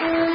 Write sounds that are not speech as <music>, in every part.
Thank you.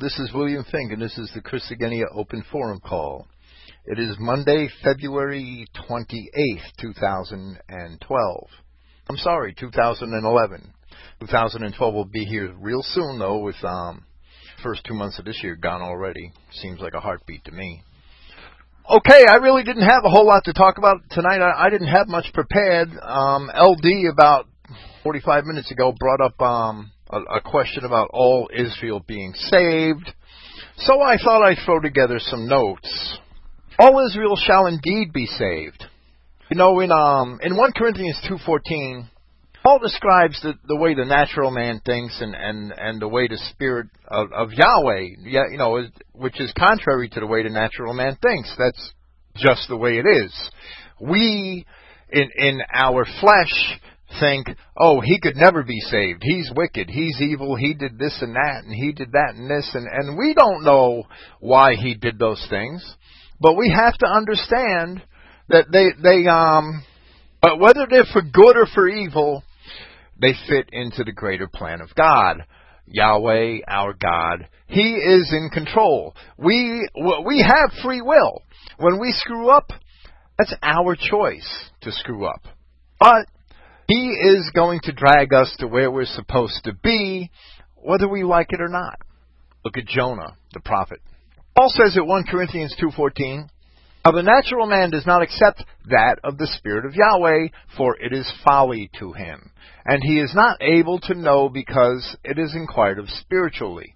This is William Finck, and this is the Christogenea Open Forum call. It is Monday, February 28th, 2012. I'm sorry, 2011. 2012 will be here real soon, though, with um, first two months of this year gone already. Seems like a heartbeat to me. Okay, I really didn't have a whole lot to talk about tonight. I, I didn't have much prepared. Um, LD about 45 minutes ago brought up um, a, a question about all Israel being saved. So I thought I'd throw together some notes. All Israel shall indeed be saved. You know, in um in 1 Corinthians 2:14, Paul describes the, the way the natural man thinks and, and, and the way the spirit of, of Yahweh, you know, which is contrary to the way the natural man thinks. That's just the way it is. We, in, in our flesh, think, oh, he could never be saved. He's wicked. He's evil. He did this and that, and he did that and this, and, and we don't know why he did those things. But we have to understand that they, they, um, but whether they're for good or for evil, they fit into the greater plan of God. Yahweh, our God, He is in control. We, we have free will. When we screw up, that's our choice to screw up. But he is going to drag us to where we're supposed to be, whether we like it or not. Look at Jonah, the prophet. Paul says at 1 Corinthians 2.14, Now the natural man does not accept that of the Spirit of Yahweh, for it is folly to him. And he is not able to know because it is inquired of spiritually.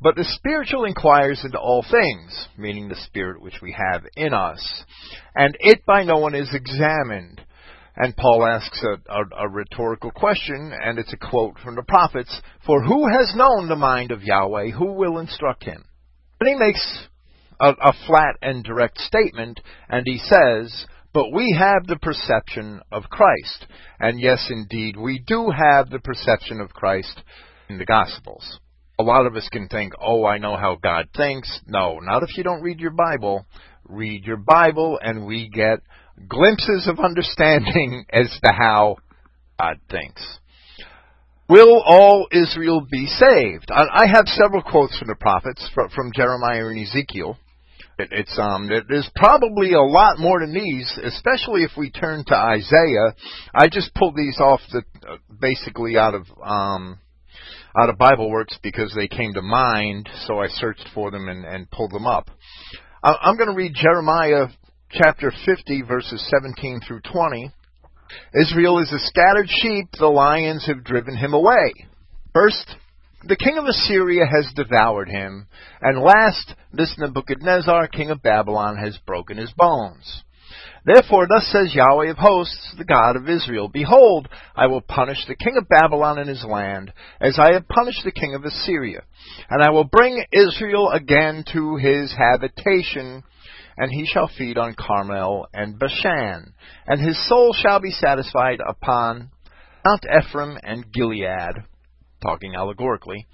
But the spiritual inquires into all things, meaning the spirit which we have in us, and it by no one is examined. And Paul asks a, a, a, rhetorical question, and it's a quote from the prophets For who has known the mind of Yahweh? Who will instruct him? And he makes a, a flat and direct statement, and he says, But we have the perception of Christ. And yes, indeed, we do have the perception of Christ in the Gospels. A lot of us can think, oh, I know how God thinks. No, not if you don't read your Bible read your Bible and we get glimpses of understanding <laughs> as to how God thinks. Will all Israel be saved? I have several quotes from the prophets, from Jeremiah and Ezekiel. It's um, there's probably a lot more than these, especially if we turn to Isaiah. I just pulled these off the uh, basically out of um, out of Bible Works because they came to mind, so I searched for them and, and pulled them up. I'm going to read Jeremiah chapter 50, verses 17 through 20. Israel is a scattered sheep, the lions have driven him away. First, the king of Assyria has devoured him, and last, this Nebuchadnezzar, king of Babylon, has broken his bones. Therefore, thus says Yahweh of hosts, the God of Israel Behold, I will punish the king of Babylon and his land, as I have punished the king of Assyria. And I will bring Israel again to his habitation, and he shall feed on Carmel and Bashan, and his soul shall be satisfied upon Mount Ephraim and Gilead, talking allegorically.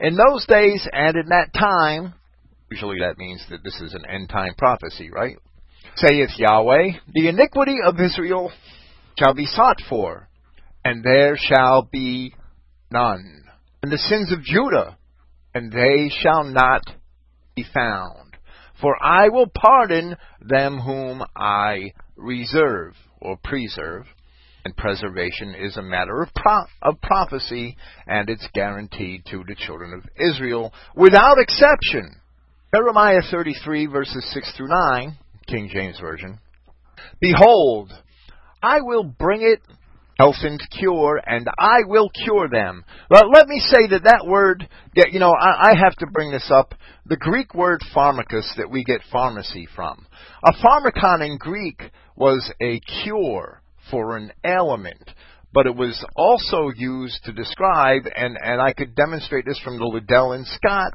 In those days and in that time, usually that means that this is an end time prophecy, right? Saith Yahweh, the iniquity of Israel shall be sought for, and there shall be none. And the sins of Judah, and they shall not be found. For I will pardon them whom I reserve or preserve. And preservation is a matter of, pro- of prophecy, and it's guaranteed to the children of Israel without exception. Jeremiah 33, verses 6 through 9, King James Version. Behold, I will bring it health and cure, and I will cure them. But let me say that that word, you know, I, I have to bring this up. The Greek word pharmacus that we get pharmacy from. A pharmakon in Greek was a cure for an ailment, but it was also used to describe, and, and I could demonstrate this from the Liddell and Scott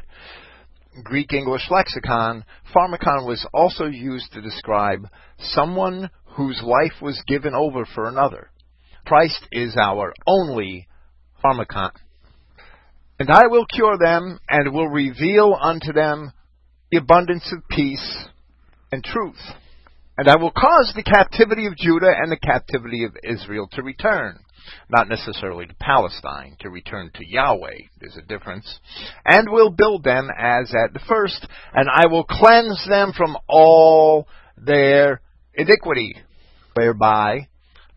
Greek English lexicon, pharmakon was also used to describe someone whose life was given over for another. Christ is our only pharmakon. And I will cure them and will reveal unto them the abundance of peace and truth. And I will cause the captivity of Judah and the captivity of Israel to return. Not necessarily to Palestine, to return to Yahweh. There's a difference. And will build them as at the first, and I will cleanse them from all their iniquity, whereby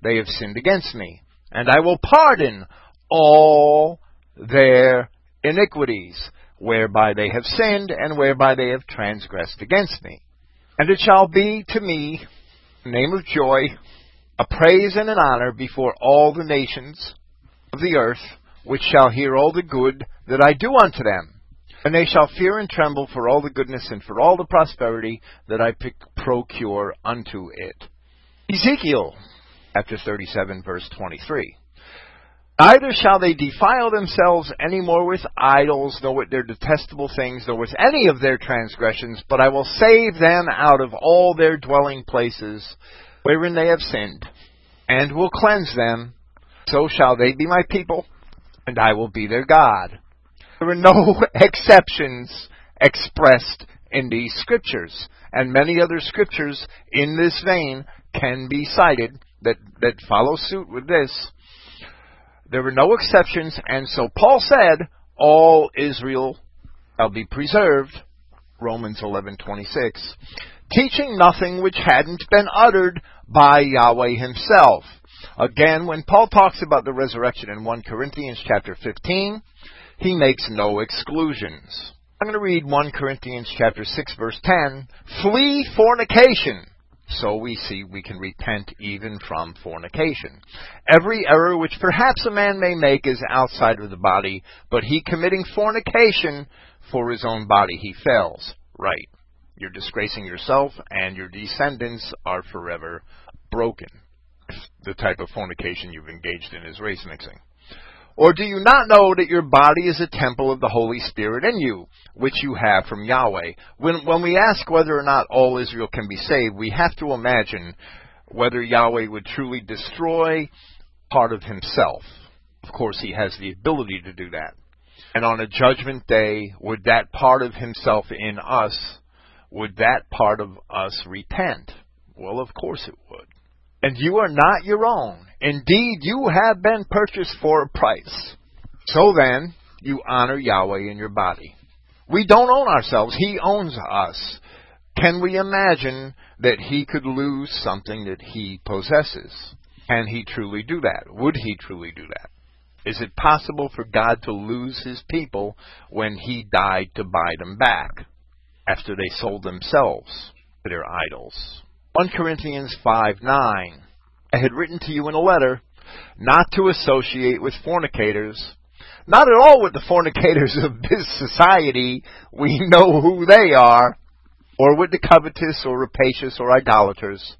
they have sinned against me. And I will pardon all their iniquities, whereby they have sinned, and whereby they have transgressed against me. And it shall be to me a name of joy, a praise and an honor before all the nations of the earth, which shall hear all the good that I do unto them. And they shall fear and tremble for all the goodness and for all the prosperity that I procure unto it. Ezekiel chapter 37, verse 23. Neither shall they defile themselves any more with idols, nor with their detestable things, nor with any of their transgressions, but I will save them out of all their dwelling places wherein they have sinned, and will cleanse them. So shall they be my people, and I will be their God. There are no <laughs> exceptions expressed in these scriptures, and many other scriptures in this vein can be cited that, that follow suit with this. There were no exceptions, and so Paul said, all Israel shall be preserved. Romans 11:26, teaching nothing which hadn't been uttered by Yahweh himself. Again, when Paul talks about the resurrection in 1 Corinthians chapter 15, he makes no exclusions. I'm going to read 1 Corinthians chapter 6 verse 10. Flee fornication. So we see we can repent even from fornication. Every error which perhaps a man may make is outside of the body, but he committing fornication for his own body he fails. Right. You're disgracing yourself and your descendants are forever broken. The type of fornication you've engaged in is race mixing. Or do you not know that your body is a temple of the Holy Spirit in you, which you have from Yahweh? When, when we ask whether or not all Israel can be saved, we have to imagine whether Yahweh would truly destroy part of himself. Of course, he has the ability to do that. And on a judgment day, would that part of himself in us, would that part of us repent? Well, of course it would. And you are not your own. Indeed, you have been purchased for a price. So then, you honor Yahweh in your body. We don't own ourselves. He owns us. Can we imagine that he could lose something that he possesses? Can he truly do that? Would he truly do that? Is it possible for God to lose his people when he died to buy them back after they sold themselves to their idols? 1 Corinthians 5 9. I had written to you in a letter not to associate with fornicators. Not at all with the fornicators of this society. We know who they are. Or with the covetous or rapacious or idolaters.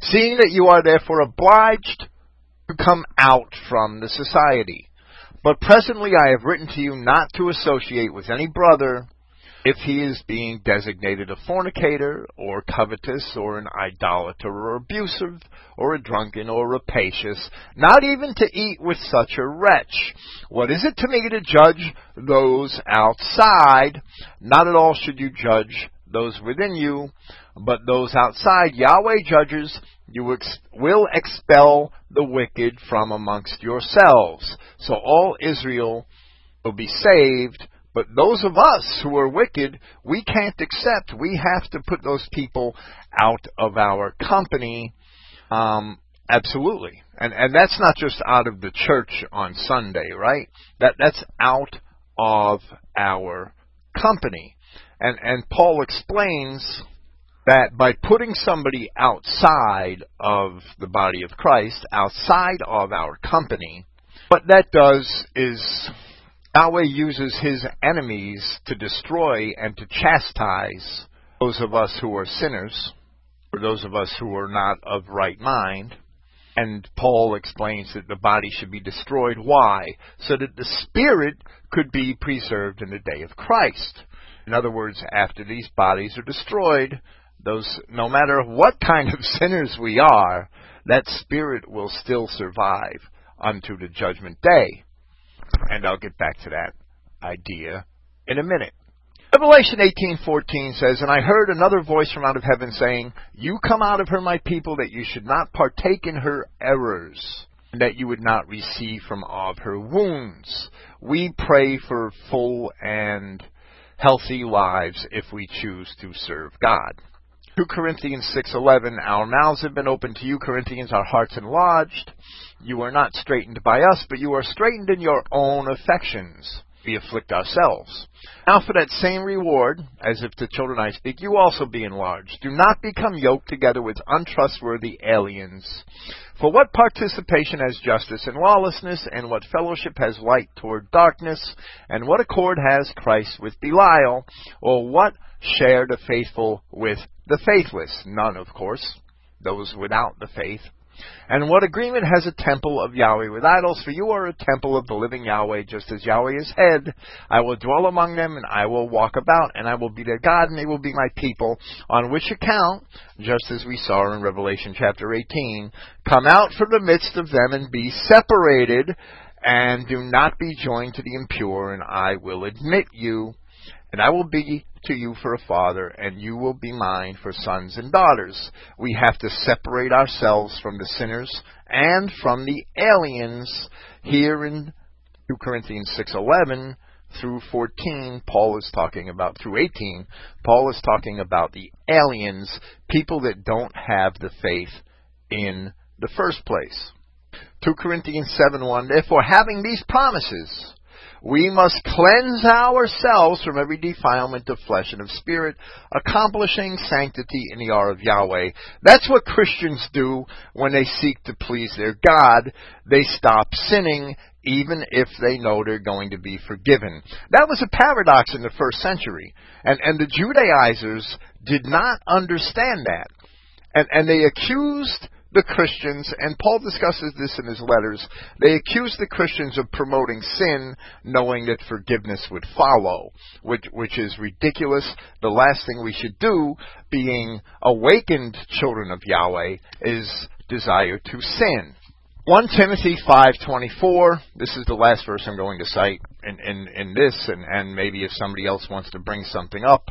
Seeing that you are therefore obliged to come out from the society. But presently I have written to you not to associate with any brother if he is being designated a fornicator or covetous or an idolater or abusive or a drunken or rapacious, not even to eat with such a wretch. What is it to me to judge those outside? Not at all should you judge those within you, but those outside Yahweh judges you ex- will expel the wicked from amongst yourselves. So all Israel will be saved, but those of us who are wicked, we can't accept. We have to put those people out of our company. Um, absolutely. And, and that's not just out of the church on Sunday, right? That, that's out of our company. And, and Paul explains that by putting somebody outside of the body of Christ, outside of our company, what that does is Yahweh uses his enemies to destroy and to chastise those of us who are sinners, or those of us who are not of right mind. And Paul explains that the body should be destroyed. Why? So that the spirit could be preserved in the day of Christ. In other words, after these bodies are destroyed, those no matter what kind of <laughs> sinners we are, that spirit will still survive unto the judgment day. And I'll get back to that idea in a minute. Revelation 18:14 says, "And I heard another voice from out of heaven saying, You come out of her, my people, that you should not partake in her errors, and that you would not receive from of her wounds. We pray for full and healthy lives if we choose to serve God." 2 Corinthians 6:11 Our mouths have been opened to you Corinthians our hearts enlarged. You are not straitened by us but you are straitened in your own affections. We afflict ourselves. Now for that same reward as if to children I speak you also be enlarged. Do not become yoked together with untrustworthy aliens. For what participation has justice in lawlessness and what fellowship has light toward darkness and what accord has Christ with Belial? Or what share the faithful with the faithless. None, of course, those without the faith. And what agreement has a temple of Yahweh with idols? For you are a temple of the living Yahweh, just as Yahweh is head. I will dwell among them, and I will walk about, and I will be their God, and they will be my people. On which account, just as we saw in Revelation chapter 18, come out from the midst of them and be separated, and do not be joined to the impure, and I will admit you and I will be to you for a father, and you will be mine for sons and daughters. We have to separate ourselves from the sinners and from the aliens. Here in 2 Corinthians 6:11 through 14, Paul is talking about through 18, Paul is talking about the aliens, people that don't have the faith in the first place. 2 Corinthians 7:1 Therefore having these promises we must cleanse ourselves from every defilement of flesh and of spirit, accomplishing sanctity in the hour of Yahweh. That's what Christians do when they seek to please their God. They stop sinning even if they know they're going to be forgiven. That was a paradox in the first century. And, and the Judaizers did not understand that. And, and they accused the Christians, and Paul discusses this in his letters, they accuse the Christians of promoting sin, knowing that forgiveness would follow, which, which is ridiculous. The last thing we should do, being awakened children of Yahweh, is desire to sin. 1 Timothy 5:24. This is the last verse I'm going to cite in, in, in this, and, and maybe if somebody else wants to bring something up,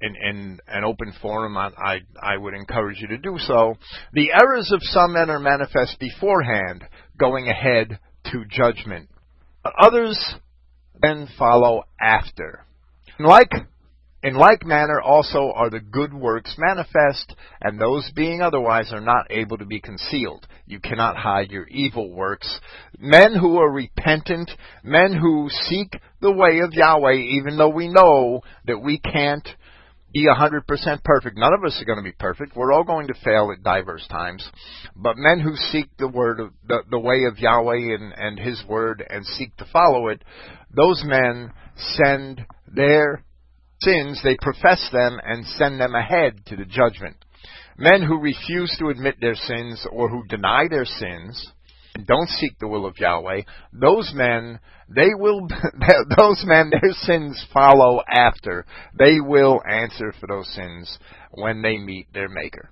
in, in an open forum, I, I, I would encourage you to do so. The errors of some men are manifest beforehand, going ahead to judgment. Others then follow after. Like in like manner also are the good works manifest, and those being otherwise are not able to be concealed. You cannot hide your evil works. Men who are repentant, men who seek the way of Yahweh, even though we know that we can't be 100% perfect. None of us are going to be perfect. We're all going to fail at diverse times. But men who seek the word of the, the way of Yahweh and, and his word and seek to follow it, those men send their sins, they profess them and send them ahead to the judgment. Men who refuse to admit their sins or who deny their sins don't seek the will of Yahweh, those men, they will, <laughs> those men, their sins follow after. They will answer for those sins when they meet their Maker.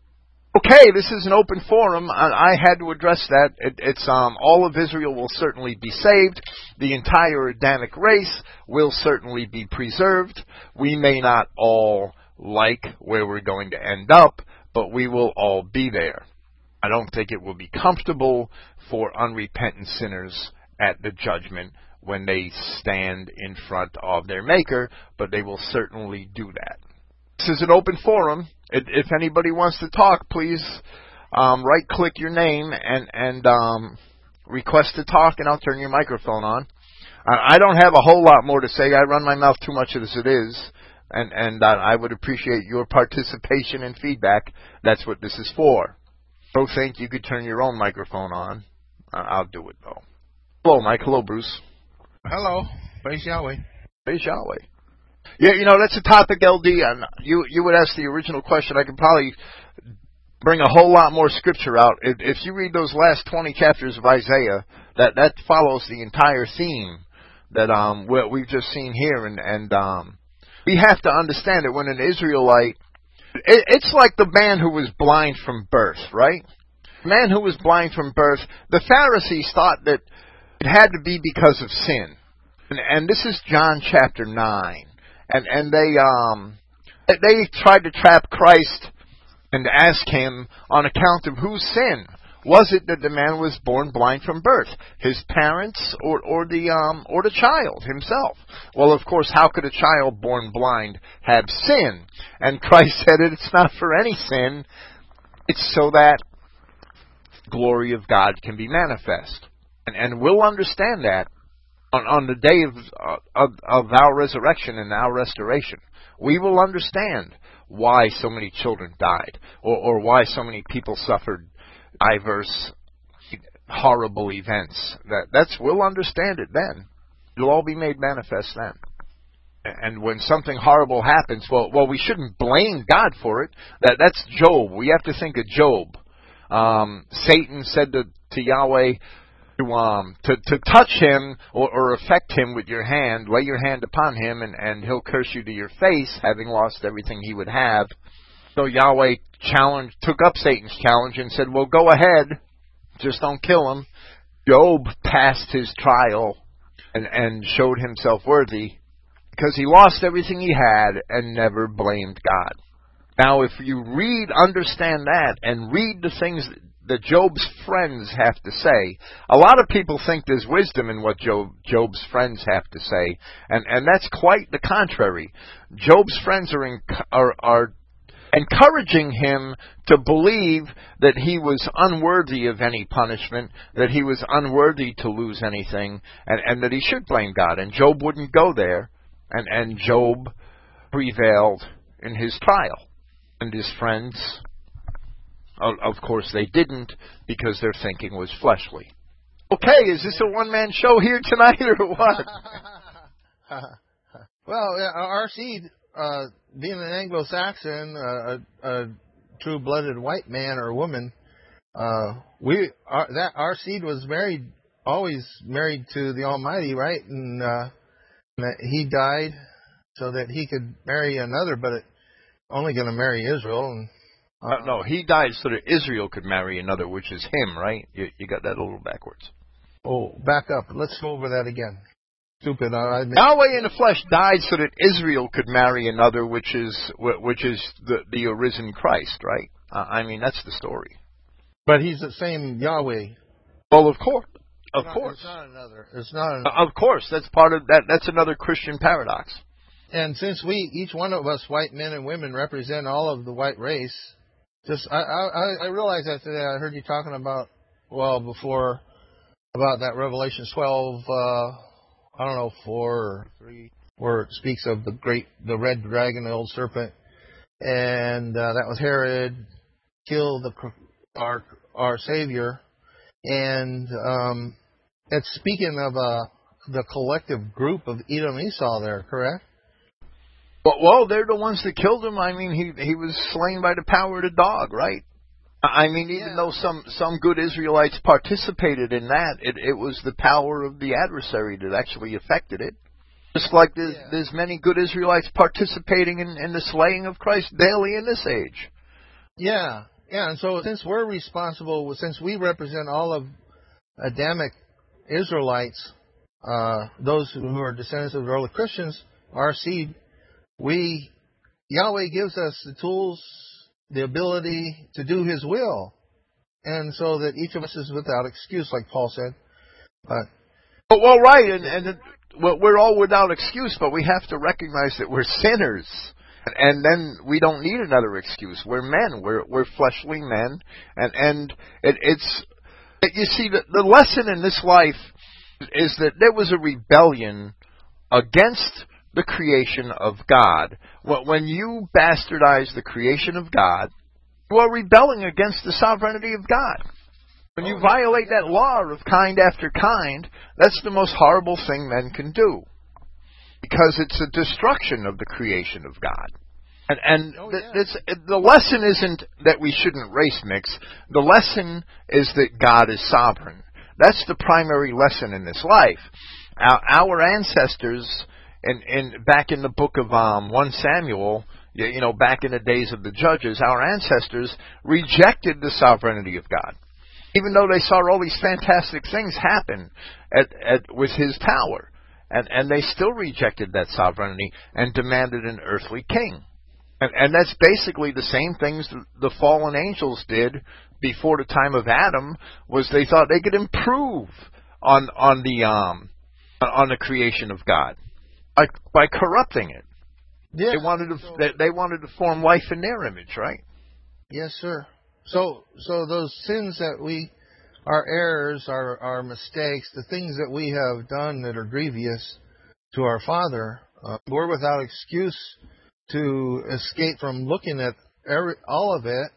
Okay, this is an open forum. I, had to address that. It, it's um, all of Israel will certainly be saved. The entire Adamic race will certainly be preserved. We may not all like where we're going to end up, but we will all be there. I don't think it will be comfortable for unrepentant sinners at the judgment when they stand in front of their Maker, but they will certainly do that. This is an open forum. If anybody wants to talk, please um, right click your name and and um, request to talk, and I'll turn your microphone on. I don't have a whole lot more to say. I run my mouth too much as it is, and and uh, I would appreciate your participation and feedback. That's what this is for. Don't think you could turn your own microphone on. I'll do it though. Hello, Mike. Hello, Bruce. Hello. Praise Yahweh. Praise Yahweh. Yeah, you know that's a topic, LD. And you you would ask the original question. I could probably bring a whole lot more scripture out. If, if you read those last twenty chapters of Isaiah, that that follows the entire theme that um what we've just seen here, and and um we have to understand that when an Israelite, it, it's like the man who was blind from birth, right? The man who was blind from birth. The Pharisees thought that it had to be because of sin, and, and this is John chapter nine and and they um they tried to trap Christ and ask him on account of whose sin was it that the man was born blind from birth? His parents or or the um or the child himself? Well of course how could a child born blind have sin? And Christ <laughs> said it it's not for any sin. It's so that glory of God can be manifest. And and we'll understand that on, on the day of, uh, of, of our resurrection and our restoration, we will understand why so many children died, or, or why so many people suffered diverse horrible events. That that's we'll understand it then. It'll all be made manifest then. And when something horrible happens, well, well, we shouldn't blame God for it. That that's Job. We have to think of Job. Um, Satan said to, to Yahweh, to um to to touch him or, or affect him with your hand, lay your hand upon him, and and he'll curse you to your face, having lost everything he would have. So Yahweh challenged, took up Satan's challenge and said, "Well, go ahead, just don't kill him." Job passed his trial and and showed himself worthy because he lost everything he had and never blamed God. Now, if you read, understand that, and read the things that Job's friends have to say. A lot of people think there's wisdom in what Job, Job's friends have to say, and and that's quite the contrary. Job's friends are in, are are encouraging him to believe that he was unworthy of any punishment, that he was unworthy to lose anything, and, and that he should blame God. And Job wouldn't go there, and, and Job prevailed in his trial. And his friends of course, they didn't because their thinking was fleshly. Okay, is this a one man show here tonight or what? <laughs> well, our seed, uh, being an Anglo Saxon, uh, a, a true blooded white man or woman, uh, we our, that our seed was married, always married to the Almighty, right? And, uh, he died so that he could marry another, but it, only going to marry Israel, and uh, no, he died so that Israel could marry another, which is him, right? You, you got that a little backwards. Oh, back up. Let's go over that again. Stupid. I, I Yahweh in the flesh died so that Israel could marry another, which is which is the the arisen Christ, right? Uh, I mean, that's the story. But he's the same Yahweh. Well, of course, of not- course, It's not another. It's not. An, Uh, of course. That's part of that. That's another Christian paradox. and since we, each one of us, white men and women, represent all of the white race, just I I, I- I realized that today. I heard you talking about well before about that Revelation 12. Uh, I don't know four or three, where it speaks of the great, the red dragon, the old serpent, and uh, that was Herod killed the our our Savior, and um, it's speaking of uh, the collective group of Edom Esau there, correct? Well, well, they're the ones that killed him. I mean, he he was slain by the power of the dog, right? I mean, even Yeah. though some some good Israelites participated in that, it it was the power of the adversary that actually affected it. Just like there's, Yeah. there's many good Israelites participating in, in the slaying of Christ daily in this age. Yeah, yeah. And so since we're responsible, since we represent all of Adamic Israelites, uh, those who are descendants of the early Christians, our seed, we Yahweh gives us the tools, the ability to do His will, and so that each of us is without excuse, like Paul said. But But, well, right, and and well, we're all without excuse, but we have to recognize that we're sinners, and then we don't need another excuse. We're men. We're we're fleshly men, and and it, it's it, you see the the lesson in this life is that there was a rebellion against the creation of God. When when you bastardize the creation of God, you are rebelling against the sovereignty of God. When you violate that law of kind after kind, that's the most horrible thing men can do. Because it's a destruction of the creation of God. And, and Oh, yeah. the lesson isn't that we shouldn't race mix. The lesson is that God is sovereign. That's the primary lesson in this life. Our, our ancestors, in, in, back in the book of um, 1 Samuel, you, you know, back in the days of the judges, our ancestors rejected the sovereignty of God even though they saw all these fantastic things happen at, at, with his power. And, and they still rejected that sovereignty and demanded an earthly king. And, and that's basically the same things the fallen angels did before the time of Adam was they thought they could improve on, on the, um, on the creation of God by, by corrupting it. yeah, They wanted to, so- they, they wanted to form life in their image, right? Yes, sir. So, so those sins that we, our errors, our our mistakes, the things that we have done that are grievous to our Father, uh, we're without excuse to escape from looking at every, all of it.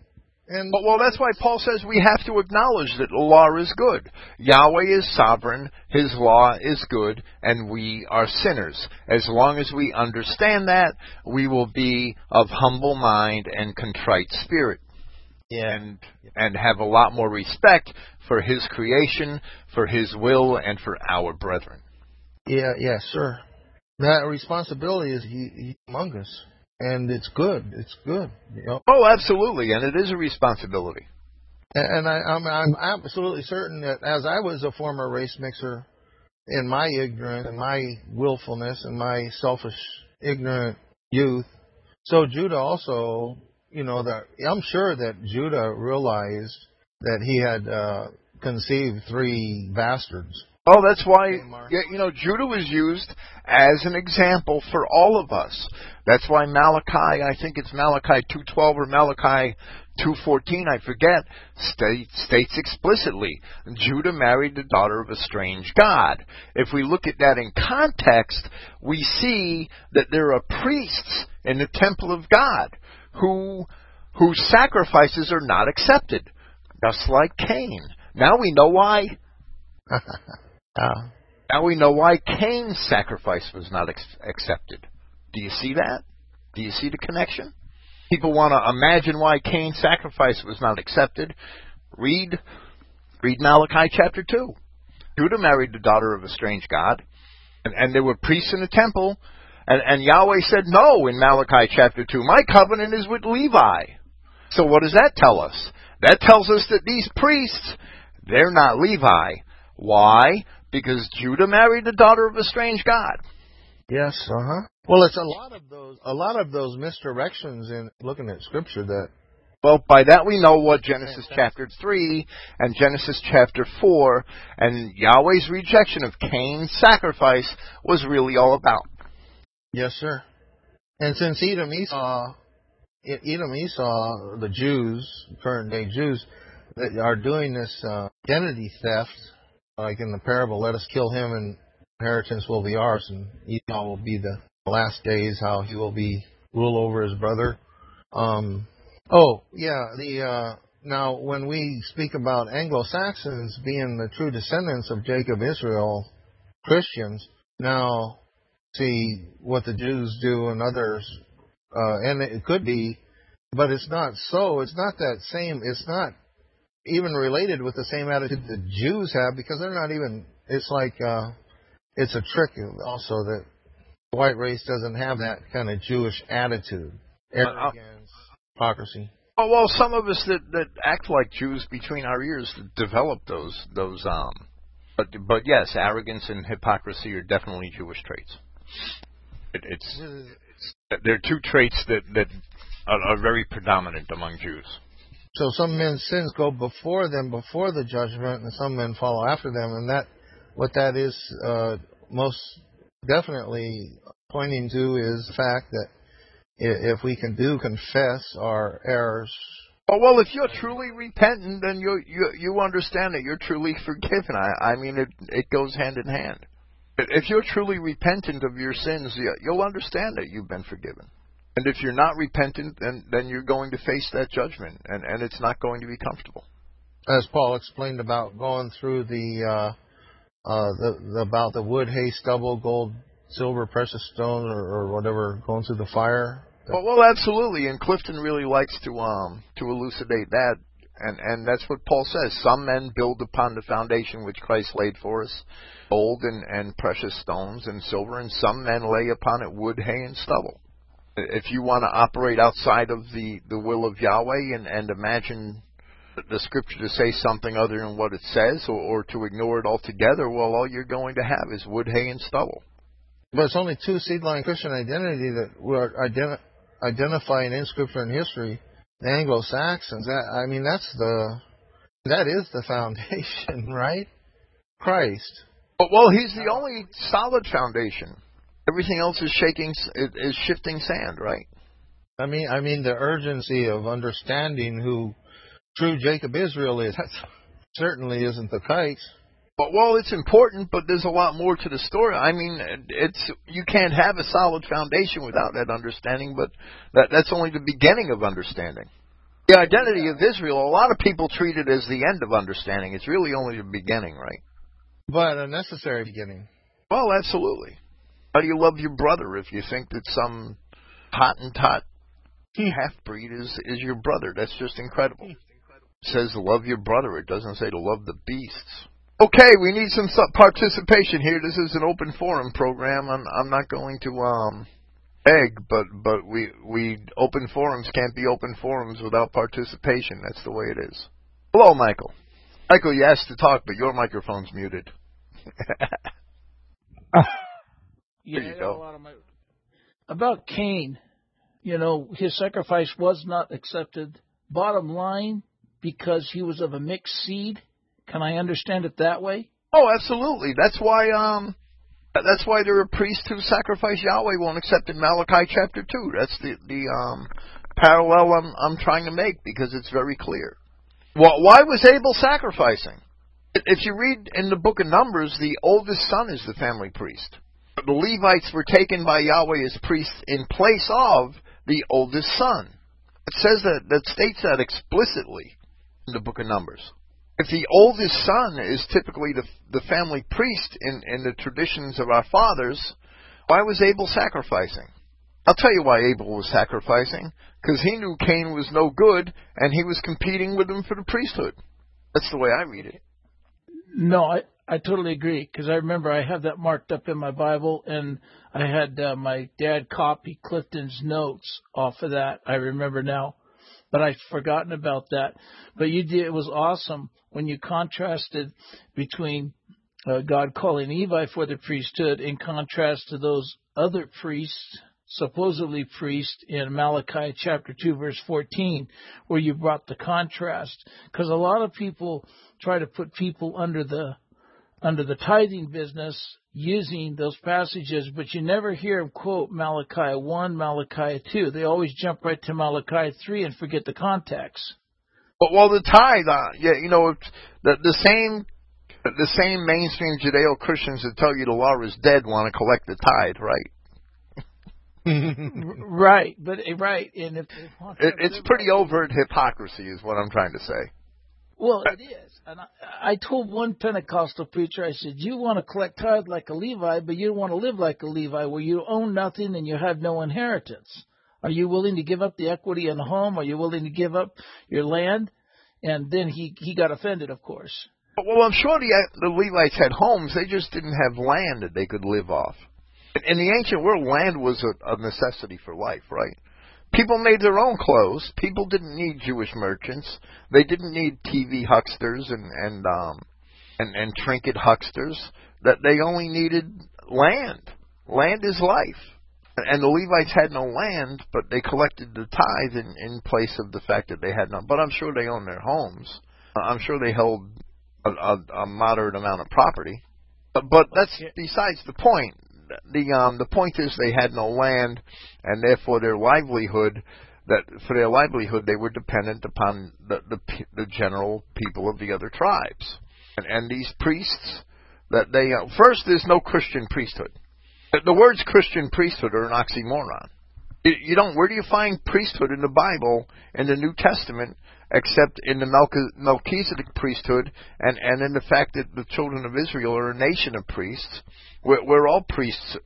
And But, well, that's why Paul says we have to acknowledge that the law is good. Yahweh is sovereign, His law is good, and we are sinners. As long as we understand that, we will be of humble mind and contrite spirit. And, and have a lot more respect for His creation, for His will, and for our brethren. yeah, yeah, sir. That responsibility is hu- humongous, and it's good. It's good. You know? Oh, absolutely, and it is a responsibility. And and I, I'm, I'm absolutely certain that as I was a former race mixer, in my ignorance and my willfulness and my selfish, ignorant youth, so Judah also, you know, that I'm sure that Judah realized that he had uh, conceived three bastards. Oh, that's why yeah, you know Judah was used as an example for all of us. That's why Malachi, I think it's Malachi 2:12 or Malachi 2:14, I forget, state, states explicitly Judah married the daughter of a strange god. If we look at that in context, we see that there are priests in the temple of God who whose sacrifices are not accepted, just like Cain. Now we know why. <laughs> Now we know why Cain's sacrifice was not ex- accepted. Do you see that? Do you see the connection? People want to imagine why Cain's sacrifice was not accepted. Read, read Malachi chapter two. Judah married the daughter of a strange god, and, and there were priests in the temple, and, and Yahweh said no in Malachi chapter two. My covenant is with Levi. So what does that tell us? That tells us that these priests, they're not Levi. Why? Because Judah married the daughter of a strange god. Yes, uh huh. Well, it's a lot of those, a lot of those misdirections in looking at scripture that. Well, by that we know what Genesis chapter 3 and Genesis chapter 4 and Yahweh's rejection of Cain's sacrifice was really all about. Yes, sir. And since Edom Esau, Edom Esau, the Jews, current day Jews, that are doing this uh, identity theft, like in the parable, let us kill him and inheritance will be ours, and Esau will be the last days, how he will be rule over his brother. Um, oh, yeah, the uh, now when we speak about Anglo-Saxons being the true descendants of Jacob Israel, Christians, now see what the Jews do and others, uh, and it could be, but it's not so. It's not that same. It's not even related with the same attitude the Jews have because they're not even. It's like uh, it's a trick also that the white race doesn't have that kind of Jewish attitude, arrogance, hypocrisy. Oh well, some of us that that act like Jews between our ears develop those those um. But but yes, arrogance and hypocrisy are definitely Jewish traits. It, it's, it's they're two traits that that are, are very predominant among Jews. So some men's sins go before them, before the judgment, and some men follow after them, and that what that is uh, most definitely pointing to is the fact that if we can do confess our errors. Oh, well, if you're truly repentant, then you you you understand that you're truly forgiven. I I mean it it goes hand in hand. If you're truly repentant of your sins, you'll understand that you've been forgiven. And if you're not repentant, then then you're going to face that judgment, and and it's not going to be comfortable. As Paul explained about going through the uh, uh, the, the, about the wood, hay, stubble, gold, silver, precious stone, or, or whatever going through the fire. Well, well, absolutely, and Clifton really likes to um to elucidate that, and and that's what Paul says. Some men build upon the foundation which Christ laid for us, gold and and precious stones and silver, and some men lay upon it wood, hay, and stubble if you want to operate outside of the, the will of Yahweh and, and imagine the scripture to say something other than what it says or, or to ignore it altogether, well, all you're going to have is wood, hay, and stubble. But it's only two seedline Christian identity that we're identi- identifying in scripture and history. The Anglo-Saxons, that, I mean, that's the, that is the foundation, <laughs> right? Christ. Well, he's the only solid foundation. Everything else is shaking, is shifting sand, right? I mean, I mean the urgency of understanding who true Jacob Israel is. That certainly isn't the case. But well, it's important, but there's a lot more to the story. I mean, it's you can't have a solid foundation without that understanding. But that that's only the beginning of understanding. The identity of Israel, a lot of people treat it as the end of understanding. It's really only the beginning, right? But a necessary beginning. Well, absolutely. How do you love your brother if you think that some Hottentot half breed is is your brother? That's just incredible. It says love your brother. It doesn't say to love the beasts. Okay, we need some participation here. This is an open forum program. I'm I'm not going to um but but we we open forums can't be open forums without participation. That's the way it is. Hello, Michael. Michael, you asked to talk, but your microphone's muted. <laughs> <laughs> Yeah, there you go. My... About Cain, you know, his sacrifice was not accepted. Bottom line, because he was of a mixed seed. Can I understand it that way? Oh, absolutely. That's why um that's why there are priests who sacrifice Yahweh won't accept in Malachi chapter two. That's the the um parallel I'm I'm trying to make because it's very clear. Well, why was Abel sacrificing? If you read in the book of Numbers, the oldest son is the family priest the Levites were taken by Yahweh as priests in place of the oldest son. It says that, that states that explicitly in the book of Numbers. If the oldest son is typically the, the family priest in, in the traditions of our fathers, why was Abel sacrificing? I'll tell you why Abel was sacrificing. Because he knew Cain was no good, and he was competing with him for the priesthood. That's the way I read it. No, I, I totally agree because I remember I have that marked up in my Bible, and I had uh, my dad copy Clifton's notes off of that. I remember now, but I'd forgotten about that. But you did; it was awesome when you contrasted between uh, God calling Levi for the priesthood in contrast to those other priests, supposedly priests, in Malachi chapter 2, verse 14, where you brought the contrast. Because a lot of people try to put people under the under the tithing business using those passages, but you never hear them quote Malachi 1, Malachi 2. They always jump right to Malachi 3 and forget the context. But well, the tithe, uh, yeah, you know, the the same the same mainstream Judeo Christians that tell you the law is dead want to collect the tithe, right? <laughs> right, but eh, right, and if it, it's pretty overt hypocrisy, is what I'm trying to say. Well, it is, and I, I told one Pentecostal preacher, I said, "You want to collect tithe like a Levi, but you don't want to live like a Levi, where you own nothing and you have no inheritance. Are you willing to give up the equity in the home? Are you willing to give up your land?" And then he he got offended, of course. Well, I'm sure the the Levites had homes; they just didn't have land that they could live off. In the ancient world, land was a, a necessity for life, right? People made their own clothes. People didn't need Jewish merchants. They didn't need TV hucksters and and um and and trinket hucksters. That they only needed land. Land is life. And the Levites had no land, but they collected the tithe in, in place of the fact that they had none. But I'm sure they owned their homes. I'm sure they held a, a, a moderate amount of property. But, but that's besides the point the um, the point is they had no land, and therefore their livelihood that for their livelihood they were dependent upon the the, the general people of the other tribes, and, and these priests that they uh, first there's no Christian priesthood. The words Christian priesthood are an oxymoron. You, you don't. Where do you find priesthood in the Bible in the New Testament except in the Melchizedek priesthood and, and in the fact that the children of Israel are a nation of priests. We're, we're all priests.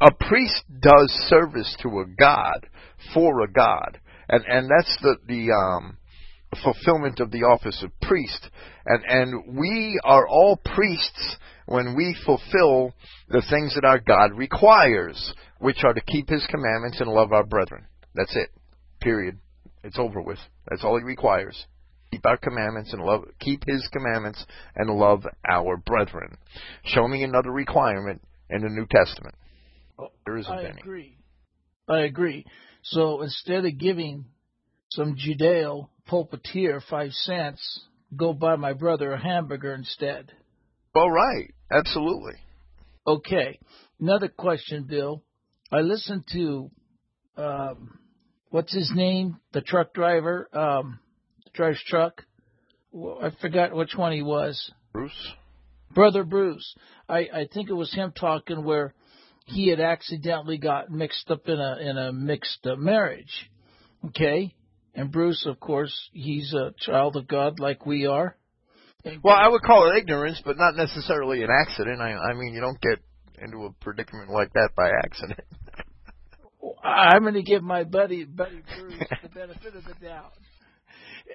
A priest does service to a god for a god, and and that's the the um, fulfillment of the office of priest. And and we are all priests when we fulfill the things that our God requires, which are to keep His commandments and love our brethren. That's it. Period. It's over with. That's all he requires. Keep our commandments and love keep his commandments and love our brethren. Show me another requirement in the New Testament. There isn't I any. agree. I agree. So instead of giving some Judeo pulpiteer five cents, go buy my brother a hamburger instead. Well, right. Absolutely. Okay. Another question, Bill. I listened to um, what's his name? The truck driver, um, drives truck. I forgot which one he was. Bruce. Brother Bruce. I I think it was him talking where he had accidentally got mixed up in a in a mixed uh, marriage. Okay, and Bruce, of course, he's a child of God like we are. Well, I would call it ignorance, but not necessarily an accident. I I mean, you don't get into a predicament like that by accident. <laughs> I'm going to give my buddy Buddy Bruce <laughs> the benefit of the doubt.